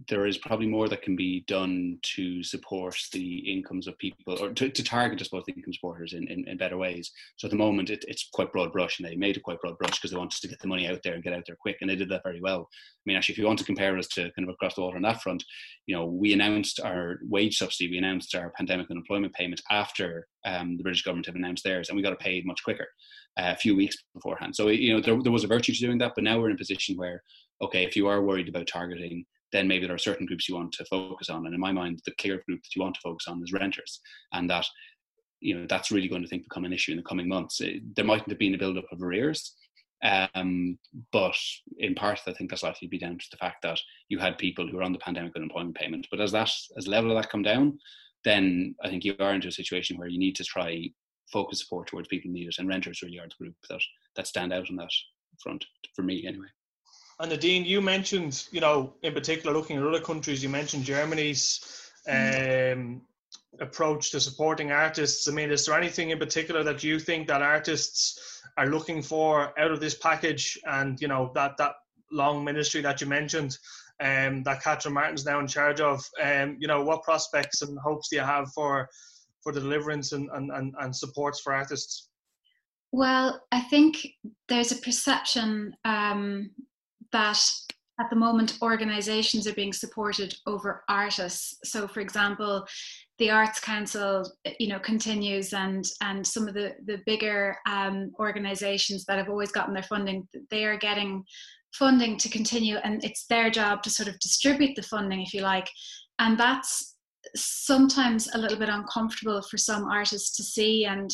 S3: there is probably more that can be done to support the incomes of people or to, to target, I suppose, the income supporters in, in, in better ways. So at the moment, it, it's quite broad brush and they made it quite broad brush because they wanted to get the money out there and get out there quick. And they did that very well. I mean, actually, if you want to compare us to kind of across the water on that front, you know, we announced our wage subsidy, we announced our pandemic unemployment payment after um, the British government had announced theirs and we got it paid much quicker. Uh, a few weeks beforehand. So, you know, there, there was a virtue to doing that, but now we're in a position where, okay, if you are worried about targeting then maybe there are certain groups you want to focus on. And in my mind, the clear group that you want to focus on is renters, and that you know that's really going to think become an issue in the coming months. It, there mightn't have been a build up of arrears, um, but in part, I think that's likely to be down to the fact that you had people who were on the pandemic unemployment payment. But as that as level of that come down, then I think you are into a situation where you need to try focus support towards people who need it, and renters really are the group that that stand out on that front for me anyway.
S2: And Nadine, you mentioned, you know, in particular, looking at other countries, you mentioned Germany's um, approach to supporting artists. I mean, is there anything in particular that you think that artists are looking for out of this package? And you know, that that long ministry that you mentioned, um, that Catherine Martin's now in charge of. Um, you know, what prospects and hopes do you have for for the deliverance and and, and, and supports for artists?
S4: Well, I think there's a perception um, that at the moment organizations are being supported over artists. So for example the arts council you know continues and and some of the the bigger um, organizations that have always gotten their funding they are getting funding to continue and it's their job to sort of distribute the funding if you like. And that's sometimes a little bit uncomfortable for some artists to see and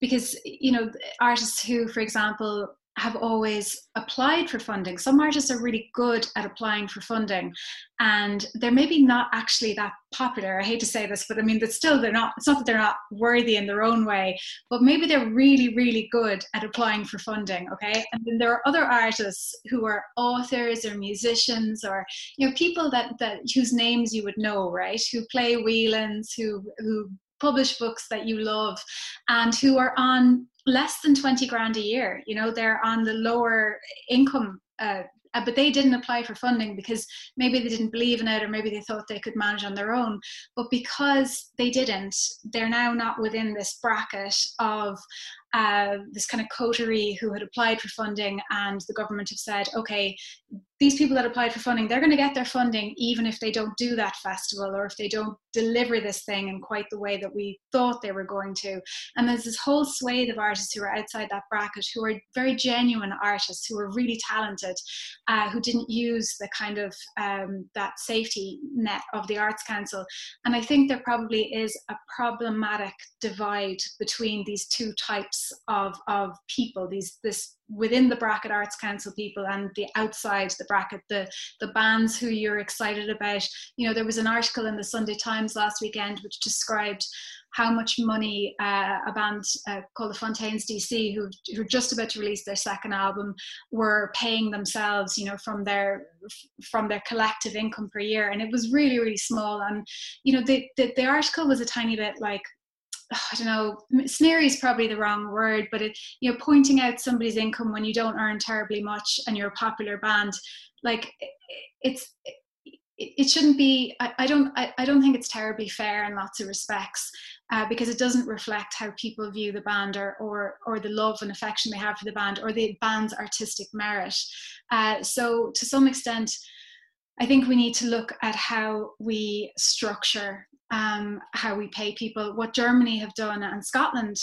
S4: because you know artists who for example have always applied for funding. Some artists are really good at applying for funding and they're maybe not actually that popular. I hate to say this, but I mean, but still they're not, it's not that they're not worthy in their own way, but maybe they're really, really good at applying for funding. Okay. And then there are other artists who are authors or musicians or, you know, people that, that whose names you would know, right? Who play Whelans, who, who publish books that you love and who are on less than 20 grand a year you know they're on the lower income uh, uh, but they didn't apply for funding because maybe they didn't believe in it or maybe they thought they could manage on their own. But because they didn't they're now not within this bracket of uh, this kind of coterie who had applied for funding and the government have said okay these people that applied for funding, they're going to get their funding even if they don't do that festival or if they don't deliver this thing in quite the way that we thought they were going to. And there's this whole swathe of artists who are outside that bracket who are very genuine artists who are really talented, uh, who didn't use the kind of um, that safety net of the Arts Council. And I think there probably is a problematic divide between these two types of, of people, these this within the bracket arts council people and the outside the bracket the the bands who you're excited about you know there was an article in the sunday times last weekend which described how much money uh, a band uh, called the Fontaines DC, who are just about to release their second album, were paying themselves, you know, from their from their collective income per year, and it was really really small. And you know, the the, the article was a tiny bit like I don't know, sneery is probably the wrong word, but it, you know, pointing out somebody's income when you don't earn terribly much and you're a popular band, like it's, it, shouldn't be, I, I don't, I, I don't think it's terribly fair in lots of respects. uh, because it doesn't reflect how people view the band or, or, or the love and affection they have for the band or the band's artistic merit. Uh, so, to some extent, I think we need to look at how we structure um, how we pay people. What Germany have done and Scotland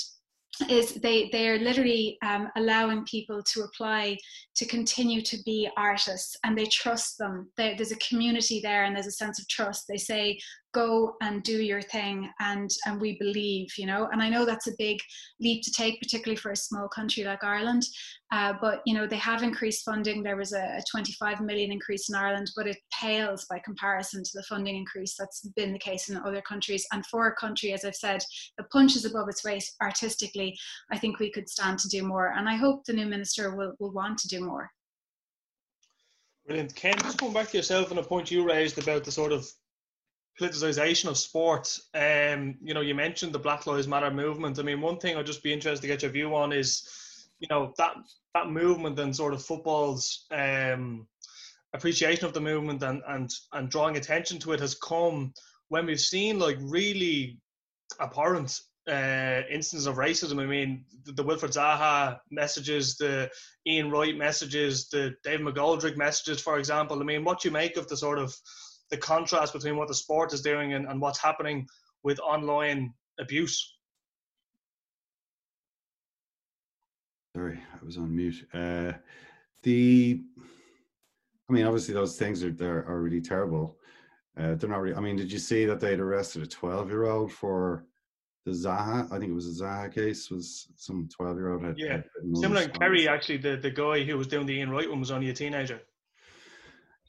S4: is they they are literally um, allowing people to apply to continue to be artists and they trust them they, there's a community there and there's a sense of trust they say go and do your thing and and we believe you know? And i know that's a big leap to take particularly for a small country like ireland uh, but you know they have increased funding. There was a, a 25 million increase in ireland but it pales by comparison to the funding increase that's been the case in other countries. And for a country as i've said that punches above its weight artistically i think we could stand to do more. And i hope the new minister will, will want to do more.
S2: Brilliant. Ken, just going back to yourself and a point you raised about the sort of politicization of sport. Um, you know, you mentioned the Black Lives Matter movement. I mean, one thing I'd just be interested to get your view on is, you know, that that movement and sort of football's um, appreciation of the movement and and and drawing attention to it has come when we've seen like really abhorrent uh, instances of racism. I mean, the, the Wilfred Zaha messages, the Ian Wright messages, the Dave McGoldrick messages, for example. I mean, what do you make of the sort of the contrast between what the sport is doing and, and what's happening with online abuse.
S5: Sorry, I was on mute. Uh, the, I mean, obviously those things are are, are really terrible. Uh, they're not really. I mean, did you see that they'd arrested a twelve-year-old for the Zaha? I think it was a Zaha case. Was some twelve-year-old had
S2: yeah, similar in Kerry actually. The the guy who was doing the Ian Wright one was only a teenager.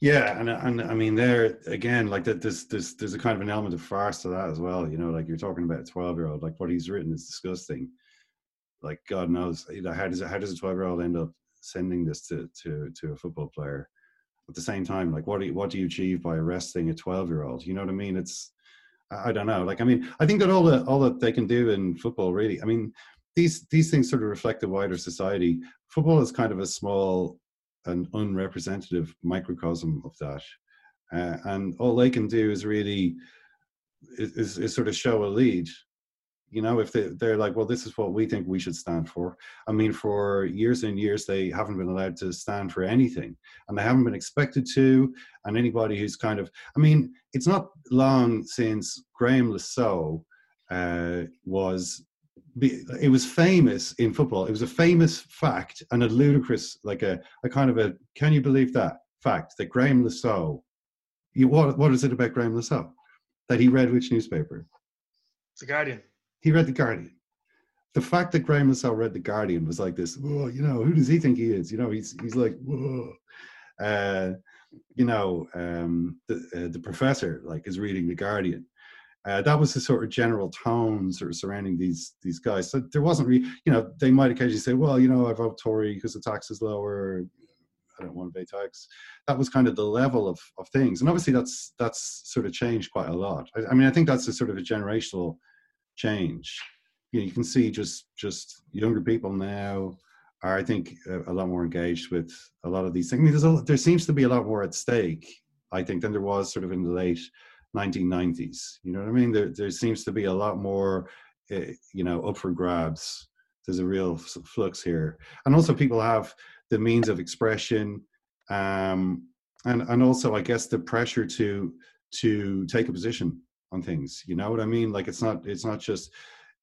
S5: Yeah, and and I mean there again, like that. There's there's there's a kind of an element of farce to that as well. You know, like you're talking about a twelve year old. Like what he's written is disgusting. Like God knows, you know, how does how does a twelve year old end up sending this to to to a football player? At the same time, like what do you, what do you achieve by arresting a twelve year old? You know what I mean? It's I don't know. Like I mean, I think that all that all that they can do in football, really. I mean, these these things sort of reflect the wider society. Football is kind of a small an unrepresentative microcosm of that. Uh, and all they can do is really is, is, sort of show a lead. You know, if they, they're like, well, this is what we think we should stand for. I mean, for years and years, they haven't been allowed to stand for anything, and they haven't been expected to. And anybody who's kind of, I mean, it's not long since Graeme Saux uh, was it was famous in football. It was a famous fact and a ludicrous, like a, a kind of a, can you believe that fact that Graeme Saux, you, what, what is it about Graeme Saux? That he read which newspaper?
S2: The Guardian.
S5: He read The Guardian. The fact that Graeme Saux read The Guardian was like this, whoa, you know, who does he think he is? You know, he's, he's like, whoa. Uh, you know, um, the, uh, the professor like is reading The Guardian uh, that was the sort of general tone sort of surrounding these these guys. So there wasn't really, you know, they might occasionally say, well, you know, I vote Tory because the tax is lower. I don't want to pay tax. That was kind of the level of, of things, and obviously that's that's sort of changed quite a lot. I, I mean, I think that's a sort of a generational change. You, know, you can see just just younger people now are, I think, a, a, lot more engaged with a lot of these things. I mean, there's a, there seems to be a lot more at stake, I think, than there was sort of in the late 1990s. You know what I mean? There, there seems to be a lot more, uh, you know, up for grabs. There's a real flux here, and also people have the means of expression, um, and and also I guess the pressure to to take a position on things. You know what I mean? Like it's not it's not just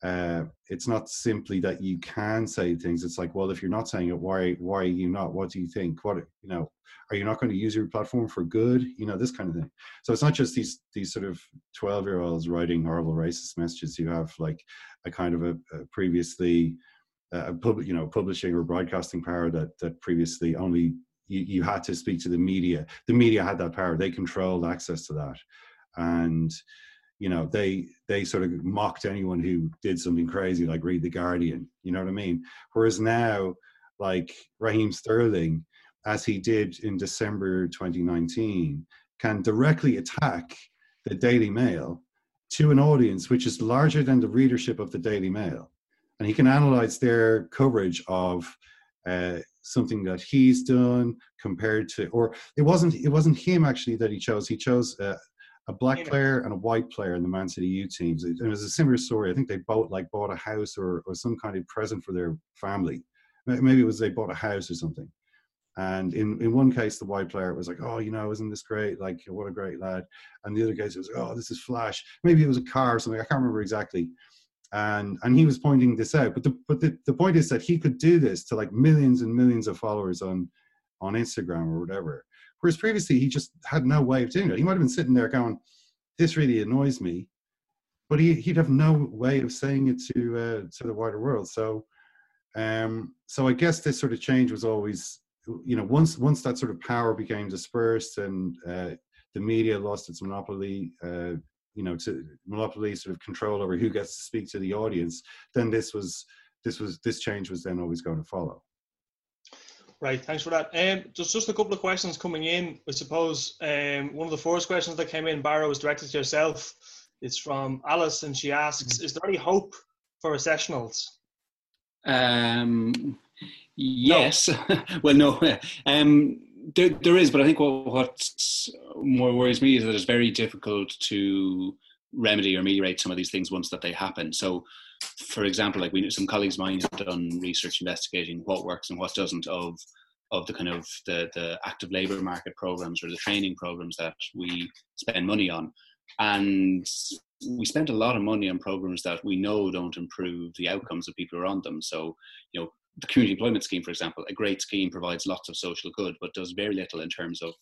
S5: uh, it's not simply that you can say things. It's like, well, if you're not saying it, why why are you not? What do you think? What you know? Are you not going to use your platform for good? You know, this kind of thing. So it's not just these these sort of twelve year olds writing horrible racist messages. You have like a kind of a, a previously uh, public, you know, publishing or broadcasting power that that previously only you, you had to speak to the media. The media had that power. They controlled access to that, and you know they they sort of mocked anyone who did something crazy like read the guardian you know what i mean? Whereas now like raheem sterling as he did in december 2019 can directly attack the daily mail to an audience which is larger than the readership of the daily mail. And he can analyze their coverage of uh, something that he's done compared to or it wasn't it wasn't him actually that he chose he chose uh, a black player and a white player in the Man City U teams. It, it was a similar story. I think they both like bought a house or, or some kind of present for their family. Maybe it was they bought a house or something. And in, in one case, the white player was like, "Oh, you know, isn't this great? Like, what a great lad." And the other case was, "Oh, this is flash." Maybe it was a car or something. I can't remember exactly. And and he was pointing this out. But the but the, the point is that he could do this to like millions and millions of followers on on Instagram or whatever. Whereas previously he just had no way of doing it. He might have been sitting there going, "This really annoys me," but he he'd have no way of saying it to uh, to the wider world. So, um, so I guess this sort of change was always, you know, once once that sort of power became dispersed and uh, the media lost its monopoly. Uh, you know, to monopoly sort of control over who gets to speak to the audience, then this was this was this change was then always going to follow.
S2: Right, thanks for that. Um, there's just a couple of questions coming in. I suppose um, one of the first questions that came in, Barra, was directed to yourself. It's from Alice, and she asks, "Is there any hope for recessionals?"
S3: Um, yes. No. well, no. Um, there, there is, but I think what what more worries me is that it's very difficult to remedy or ameliorate some of these things once that they happen. So, for example, like we some colleagues of mine have done research investigating what works and what doesn't of of the kind of the the active labour market programs or the training programs that we spend money on, and we spent a lot of money on programs that we know don't improve the outcomes of people who are on them. So, you know, the community employment scheme, for example, a great scheme provides lots of social good, but does very little in terms of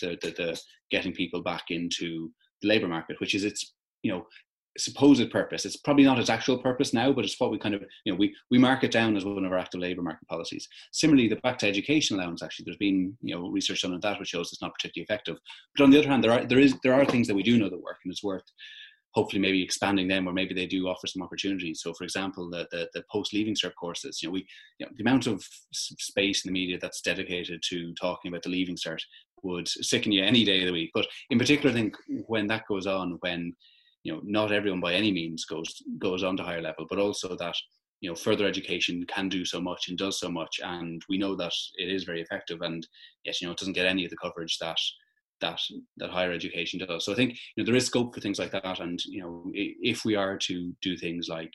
S3: the the, the getting people back into the labour market, which is its you know supposed purpose. It's probably not its actual purpose now, but it's what we kind of, you know, we, we mark it down as one of our active labour market policies. Similarly, the back to education allowance, actually, there's been, you know, research done on that which shows it's not particularly effective. But on the other hand, there are, there is, there are things that we do know that work and it's worth hopefully maybe expanding them or maybe they do offer some opportunities. So for example, the, the, the post-leaving cert courses, you know, we, you know, the amount of space in the media that's dedicated to talking about the leaving cert would sicken you any day of the week. But in particular, I think when that goes on, when you know not everyone by any means goes goes on to higher level but also that you know further education can do so much and does so much and we know that it is very effective and yes you know it doesn't get any of the coverage that that that higher education does. So i think you know there is scope for things like that and you know if we are to do things like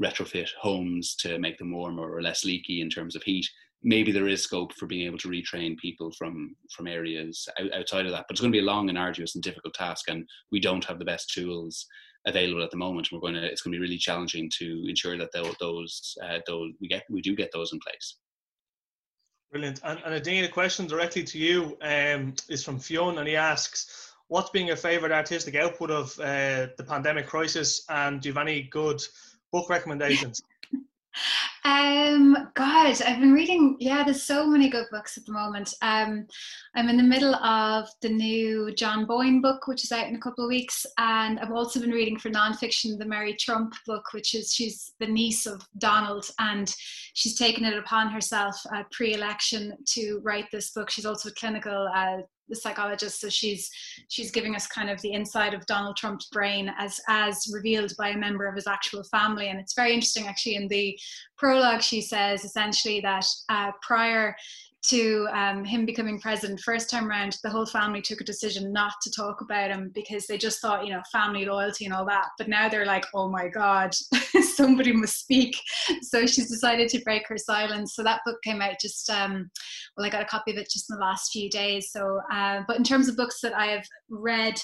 S3: retrofit homes to make them warmer or less leaky in terms of heat maybe there is scope for being able to retrain people from from areas out, outside of that. But it's going to be a long and arduous and difficult task, and we don't have the best tools available at the moment. We're going to it's going to be really challenging to ensure that those uh, those we get we do get those in place.
S2: Brilliant. And, and Dean, a question directly to you um, is from Fionn, and he asks, "What's been your favourite artistic output of uh, the pandemic crisis, and do you have any good book recommendations?"
S4: Um, God, I've been reading. Yeah, there's so many good books at the moment. Um, I'm in the middle of the new John Boyne book, which is out in a couple of weeks, and I've also been reading for nonfiction the Mary Trump book, which is she's the niece of Donald, and she's taken it upon herself uh, pre-election to write this book. She's also a clinical uh, the psychologist. So she's she's giving us kind of the inside of Donald Trump's brain as as revealed by a member of his actual family. And it's very interesting actually in the prologue she says essentially that uh, prior to um, him becoming president first time around the whole family took a decision not to talk about him because they just thought you know family loyalty and all that. But now they're like oh my god somebody must speak. So she's decided to break her silence. So that book came out just um, well i got a copy of it just in the last few days. So uh, but in terms of books that i have read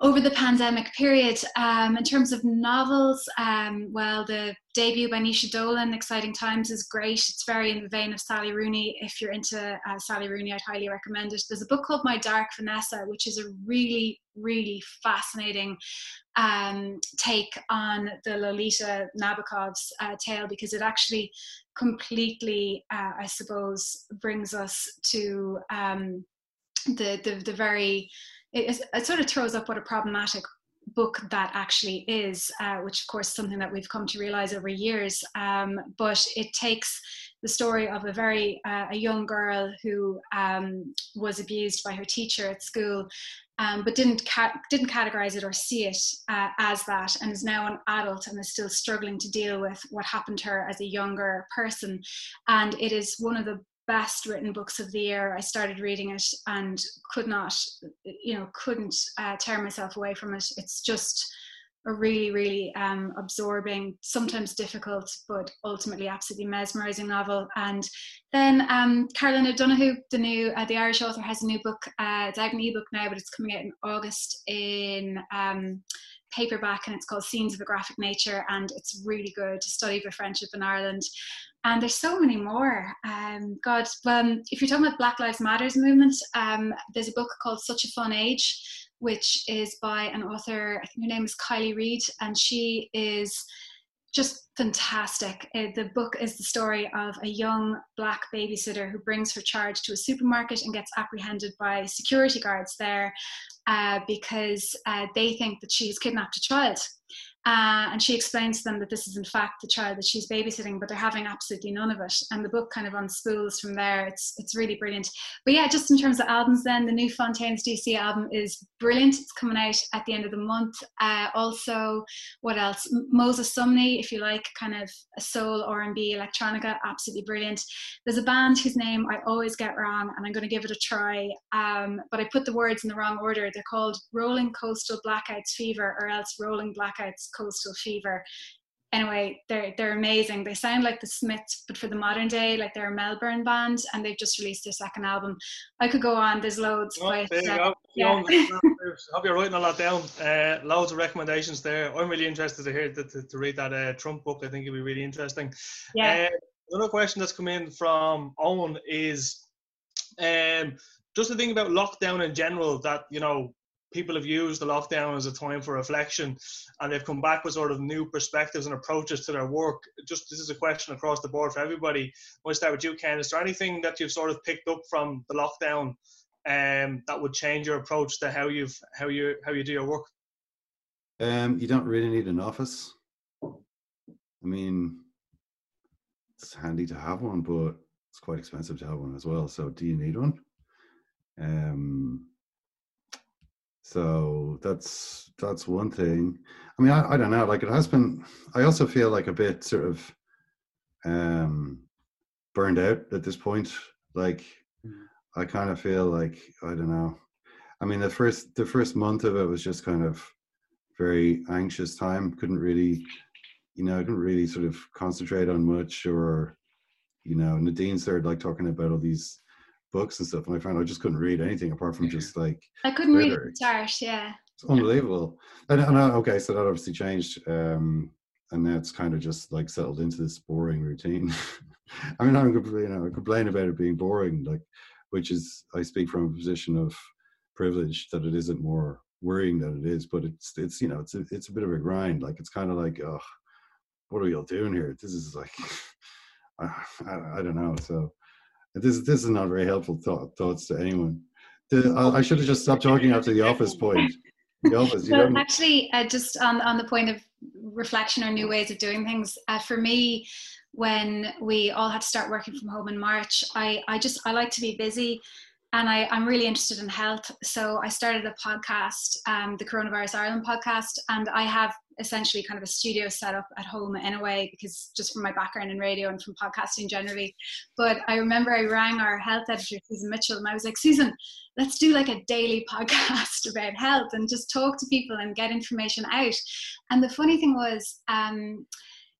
S4: over the pandemic period. Um, in terms of novels, um, well, the debut by Naoise Dolan, Exciting Times, is great. It's very in the vein of Sally Rooney. If you're into uh, Sally Rooney, I'd highly recommend it. There's a book called My Dark Vanessa, which is a really, really fascinating um, take on the Lolita Nabokov's uh, tale because it actually completely, uh, I suppose, brings us to um, the, the, the very it, it sort of throws up what a problematic book that actually is, uh, which of course is something that we've come to realize over years. Um, but it takes the story of a very uh, a young girl who um, was abused by her teacher at school. Um, but didn't ca- didn't categorize it or see it uh, as that, and is now an adult and is still struggling to deal with what happened to her as a younger person. And it is one of the best written books of the year. I started reading it and could not, you know, couldn't uh, tear myself away from it. It's just a really, really um, absorbing, sometimes difficult, but ultimately absolutely mesmerizing novel. And then um, Caroline O'Donoghue, the new, uh, the Irish author, has a new book. Uh, it's out in ebook now, but it's coming out in August in um, paperback, and it's called Scenes of a Graphic Nature, and it's really good to study the friendship in Ireland. And there's so many more. Um, God, um, if you're talking about Black Lives Matters movement, um, there's a book called Such a Fun Age which is by an author, I think her name is Kiley Reid, and she is just fantastic. Uh, the book is the story of a young black babysitter who brings her charge to a supermarket and gets apprehended by security guards there uh, because uh, they think that she has kidnapped a child. Uh, and she explains to them that this is in fact the child that she's babysitting, but they're having absolutely none of it. And the book kind of unspools from there. It's it's really brilliant. But yeah, just in terms of albums, then the new Fontaines DC album is brilliant. It's coming out at the end of the month. Uh, also, what else? Moses Sumney, if you like, kind of a soul R and B electronica, absolutely brilliant. There's a band whose name I always get wrong, and I'm going to give it a try. Um, but I put the words in the wrong order. They're called Rolling Coastal Blackouts Fever, or else Rolling Blackouts coastal fever. Anyway they're they're amazing. They sound like the smiths but for the modern day like they're a melbourne band and they've just released their second album. I could go on. There's loads.
S2: Oh,
S4: but,
S2: there you uh, go. Yeah. hope you're writing a lot down. Uh, loads of recommendations there. I'm really interested to hear to, to, to read that uh, trump book. I think it'll be really interesting.
S4: Yeah.
S2: Uh, another question that's come in from owen is um, just the thing about lockdown in general that you know people have used the lockdown as a time for reflection and they've come back with sort of new perspectives and approaches to their work. Just this is a question across the board for everybody. I'll start with you, Ken. Is there anything that you've sort of picked up from the lockdown um, that would change your approach to how you've how you how you do your work?
S5: Um, you don't really need an office. I mean, it's handy to have one, but it's quite expensive to have one as well. So, do you need one? Um, so that's that's one thing. I mean, I, I don't know. Like it has been. I also feel like a bit sort of um, burned out at this point. Like mm. I kind of feel like I don't know. I mean, the first the first month of it was just kind of very anxious time. Couldn't really, you know, i couldn't really sort of concentrate on much. Or, you know, Nadine started like talking about all these books and stuff, and I found I just couldn't read anything apart from just like
S4: I couldn't read start. Yeah,
S5: it's unbelievable. And, and I, okay, so that obviously changed, um, and now it's kind of just like settled into this boring routine. I mean, I'm you know I complain about it being boring, like which is I speak from a position of privilege that it isn't more worrying than it is, but it's it's you know it's a, it's a bit of a grind. Like it's kind of like oh, what are we all doing here? This is like I, I, I don't know. So this this is not very helpful thought, thoughts to anyone. The, I, I should have just stopped talking after the office point. The office.
S4: well, actually, uh, just on on the point of reflection or new ways of doing things, uh, for me, when we all had to start working from home in March, I I just I like to be busy and I, am really interested in health. So I started a podcast, um, the Coronavirus Ireland podcast, and I have essentially kind of a studio set up at home in a way because just from my background in radio and from podcasting generally. But I remember I rang our health editor, Susan Mitchell, and I was like, Susan, let's do like a daily podcast about health and just talk to people and get information out. And the funny thing was, um,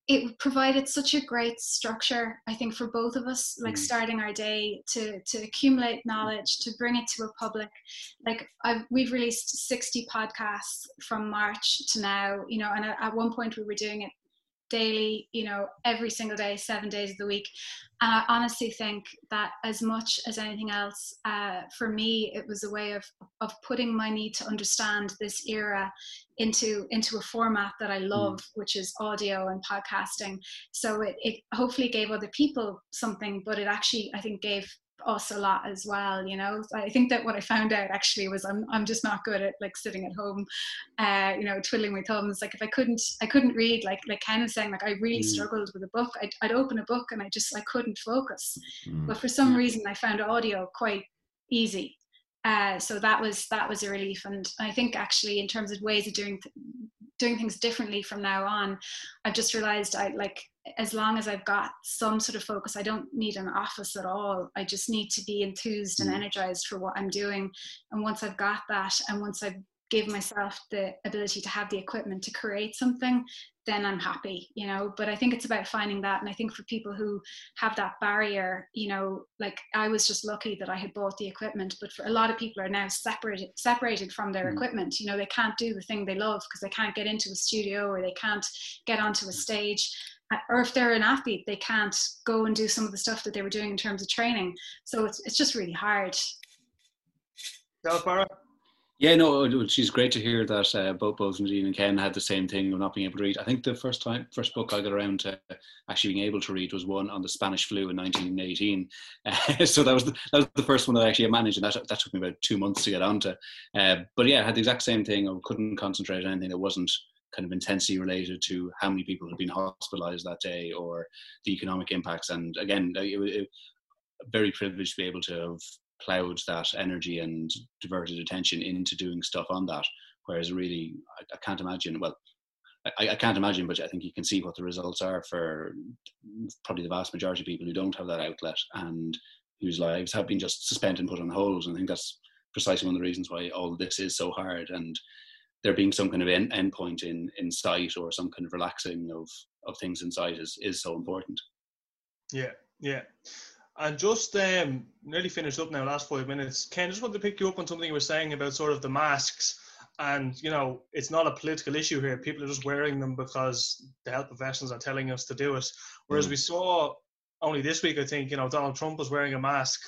S4: it provided such a great structure i think for both of us like mm. starting our day to to accumulate knowledge to bring it to a public like I've, we've released 60 podcasts from march to now you know and at, at one point we were doing it daily, you know, every single day, seven days of the week. And I honestly think that as much as anything else, uh, for me, it was a way of of putting my need to understand this era into into a format that I mm. love, mm. which is audio and podcasting. So it, it hopefully gave other people something, but it actually I think gave us a lot as well you know? I think that what i found out actually was i'm, I'm just not good at like sitting at home uh you know twiddling my thumbs. Like if i couldn't i couldn't read like like ken was saying like i really mm. struggled with a book. I'd, I'd open a book and i just i couldn't focus. Mm. but for some reason i found audio quite easy. Uh, so that was that was a relief. And i think actually in terms of ways of doing th- doing things differently from now on i've just realized i like as long as I've got some sort of focus, I don't need an office at all. I just need to be enthused and mm. energized for what I'm doing. And once I've got that, and once I've give myself the ability to have the equipment to create something then i'm happy you know but i think it's about finding that and i think for people who have that barrier you know like i was just lucky that i had bought the equipment but for a lot of people are now separated separated from their mm. equipment you know they can't do the thing they love because they can't get into a studio or they can't get onto a stage or if they're an athlete they can't go and do some of the stuff that they were doing in terms of training so it's, it's just really hard
S3: yeah, no, she's great to hear that uh, both both Nadine and Ken had the same thing of not being able to read. I think the first time, first book I got around to actually being able to read was one on the Spanish flu in 1918. Uh, so that was the, that was the first one that I actually managed, and that that took me about two months to get onto. Uh, but yeah, I had the exact same thing. I couldn't concentrate on anything that wasn't kind of intensely related to how many people had been hospitalized that day or the economic impacts. And again, it, it, very privileged to be able to have plowed that energy and diverted attention into doing stuff on that. Whereas really, I, I can't imagine. Well, I, I, can't imagine, but I think you can see what the results are for probably the vast majority of people who don't have that outlet and whose lives have been just suspended and put on hold. And I think that's precisely one of the reasons why all this is so hard. And there being some kind of end, end point in, in sight or some kind of relaxing of, of things in sight is, is so important.
S2: Yeah, yeah. And just um, nearly finished up now, last five minutes. Ken, just wanted to pick you up on something you were saying about sort of the masks. And, you know, it's not a political issue here. People are just wearing them because the health professionals are telling us to do it. Whereas mm. we saw only this week, I think, you know, Donald Trump was wearing a mask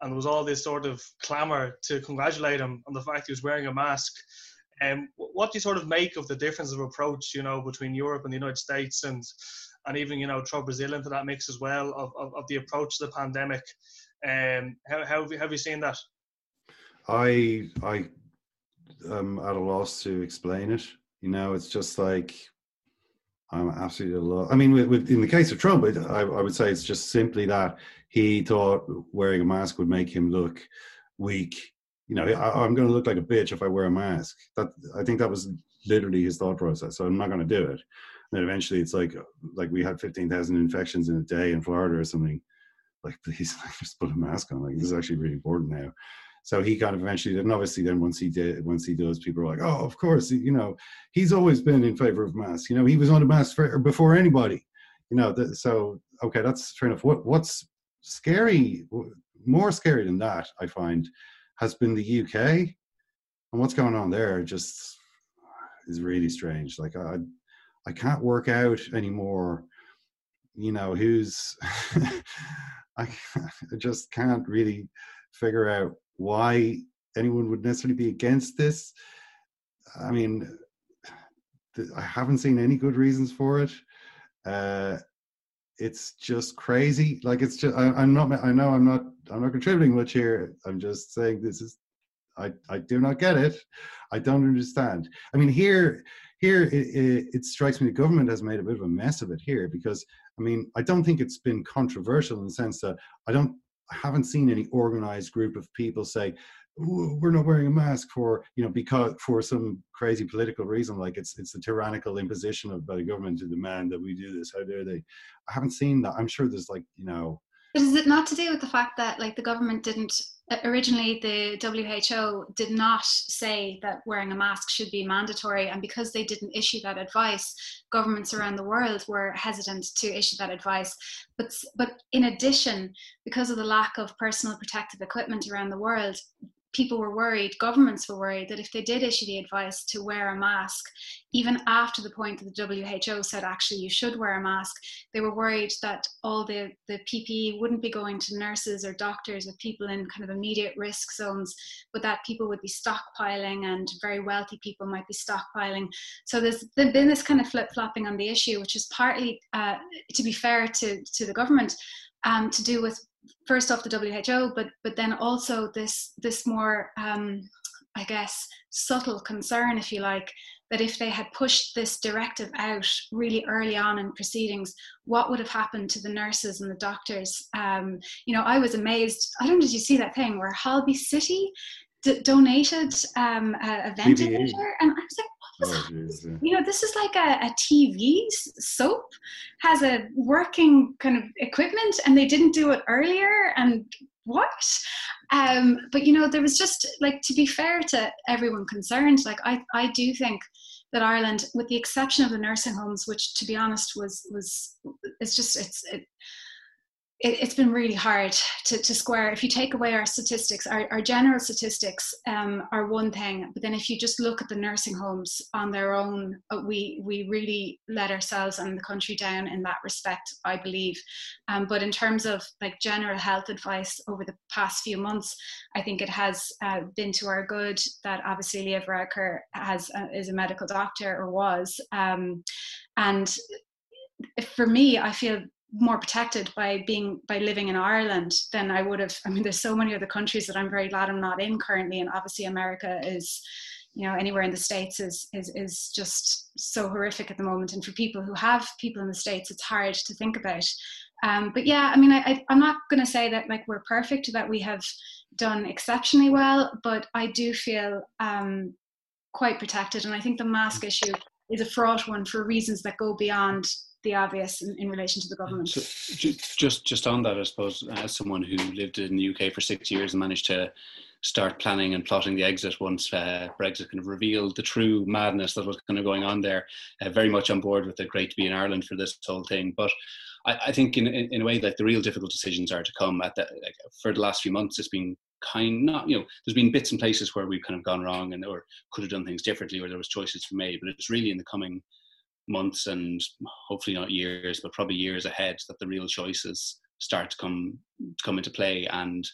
S2: and there was all this sort of clamour to congratulate him on the fact he was wearing a mask. Um, what do you sort of make of the difference of approach, you know, between Europe and the United States and and even you know throw Brazil into that mix as well of, of, of the approach to the pandemic. Um, how, how have you, have you seen that?
S5: I I am at a loss to explain it. You know, it's just like I'm absolutely a. I mean, with, with, in the case of Trump, it, I, I would say it's just simply that he thought wearing a mask would make him look weak. You know, I, am going to look like a bitch if I wear a mask. That I think that was literally his thought process. So I'm not going to do it And then eventually it's like like we had 15,000 infections in a day in Florida or something. Like, please, just put a mask on. Like, this is actually really important now. So he kind of eventually. And obviously, then once he did, once he does, people are like, oh, of course, you know, he's always been in favor of masks. You know, he was on a mask for, before anybody. You know, the, so okay, that's fair enough. What what's scary, more scary than that, I find, has been the UK, and what's going on there just is really strange. Like I I can't work out anymore. You know, who's I, just can't really figure out why anyone would necessarily be against this. I mean, I haven't seen any good reasons for it. Uh, it's just crazy. Like it's just I, am not. I know I'm not. I'm not contributing much here. I'm just saying this is. I I do not get it. I don't understand. I mean, here here it, it, it, strikes me the government has made a bit of a mess of it here because i mean i don't think it's been controversial in the sense that i don't i haven't seen any organized group of people say we're not wearing a mask for you know because for some crazy political reason like it's it's the tyrannical imposition of by the government to demand that we do this how dare they i haven't seen that i'm sure there's like you know
S4: but is it not to do with the fact that like the government didn't uh, originally the WHO did not say that wearing a mask should be mandatory and because they didn't issue that advice governments around the world were hesitant to issue that advice. But but in addition because of the lack of personal protective equipment around the world people were worried, governments were worried that if they did issue the advice to wear a mask, even after the point that the WHO said actually you should wear a mask, they were worried that all the, the PPE wouldn't be going to nurses or doctors or people in kind of immediate risk zones, but that people would be stockpiling and very wealthy people might be stockpiling. So there's been this kind of flip flopping on the issue, which is partly, uh, to be fair to, to the government, um, to do with first off the WHO, but but then also this this more um, I guess subtle concern, if you like, that if they had pushed this directive out really early on in proceedings, what would have happened to the nurses and the doctors? Um, you know, I was amazed. I don't know, did you see that thing where Holby City d- donated um, a, a ventilator? And I was like,
S5: Oh,
S4: you know, this is like a, a TV soap has a working kind of equipment, and they didn't do it earlier. And what? Um, but you know, there was just like to be fair to everyone concerned. Like I, I do think that Ireland, with the exception of the nursing homes, which to be honest was was it's just it's it, it, has been really hard to, to square. If you take away our statistics, our, our general statistics um, are one thing, but then if you just look at the nursing homes on their own, uh, we we really let ourselves and the country down in that respect, I believe. Um, but in terms of like general health advice over the past few months, I think it has uh, been to our good that obviously Leo Varadkar has uh, is a medical doctor or was, um, and for me, I feel more protected by being by living in Ireland than I would have. I mean, there's so many other countries that I'm very glad I'm not in currently, and obviously America is, you know, anywhere in the states is is is just so horrific at the moment. And for people who have people in the states, it's hard to think about. Um, but yeah, I mean, I, I, I'm not going to say that like we're perfect, that we have done exceptionally well, but I do feel um, quite protected, and I think the mask issue is a fraught one for reasons that go beyond the obvious in, in relation to the government. So,
S3: just just on that, I suppose, as someone who lived in the UK for six years and managed to start planning and plotting the exit once uh, Brexit kind of revealed the true madness that was kind of going on there. Uh, very much on board with the great to be in Ireland for this whole thing, but. I, I think in, in, in a way like the real difficult decisions are to come at the, like, for the last few months it's been kind not you know there's been bits and places where we've kind of gone wrong and or could have done things differently or there was choices made but it's really in the coming months and hopefully not years, but probably years ahead that the real choices start to come come into play. And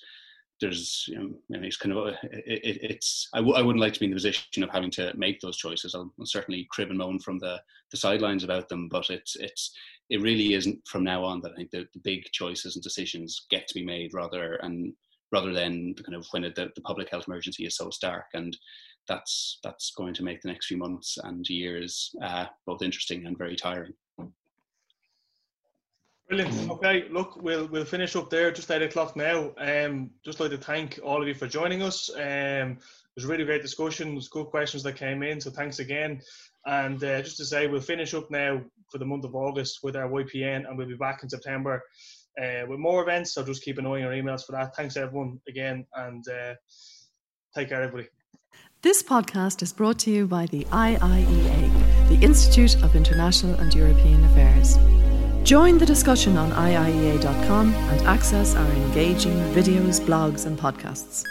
S3: there's you know it's kind of uh, it, it's I w- I wouldn't like to be in the position of having to make those choices. I'll, I'll, certainly crib and moan from the the sidelines about them but it's it's it really isn't from now on that I think the, the big choices and decisions get to be made rather and rather than the kind of when it, the, the public health emergency is so stark. And that's that's going to make the next few months and years uh, both interesting and very tiring.
S2: Brilliant. Okay, look, we'll we'll finish up there. Just eight o'clock now. Um, just like to thank all of you for joining us. Um, it was a really great discussion. Was good questions that came in. So thanks again. And uh, just to say, we'll finish up now for the month of August with our YPN, and we'll be back in September uh, with more events. So just keep an eye on your emails for that. Thanks everyone again, and uh, take care, everybody.
S1: This podcast is brought to you by the IIEA, the Institute of International and European Affairs. Join the discussion on IIEA.com and access our engaging videos, blogs, and podcasts.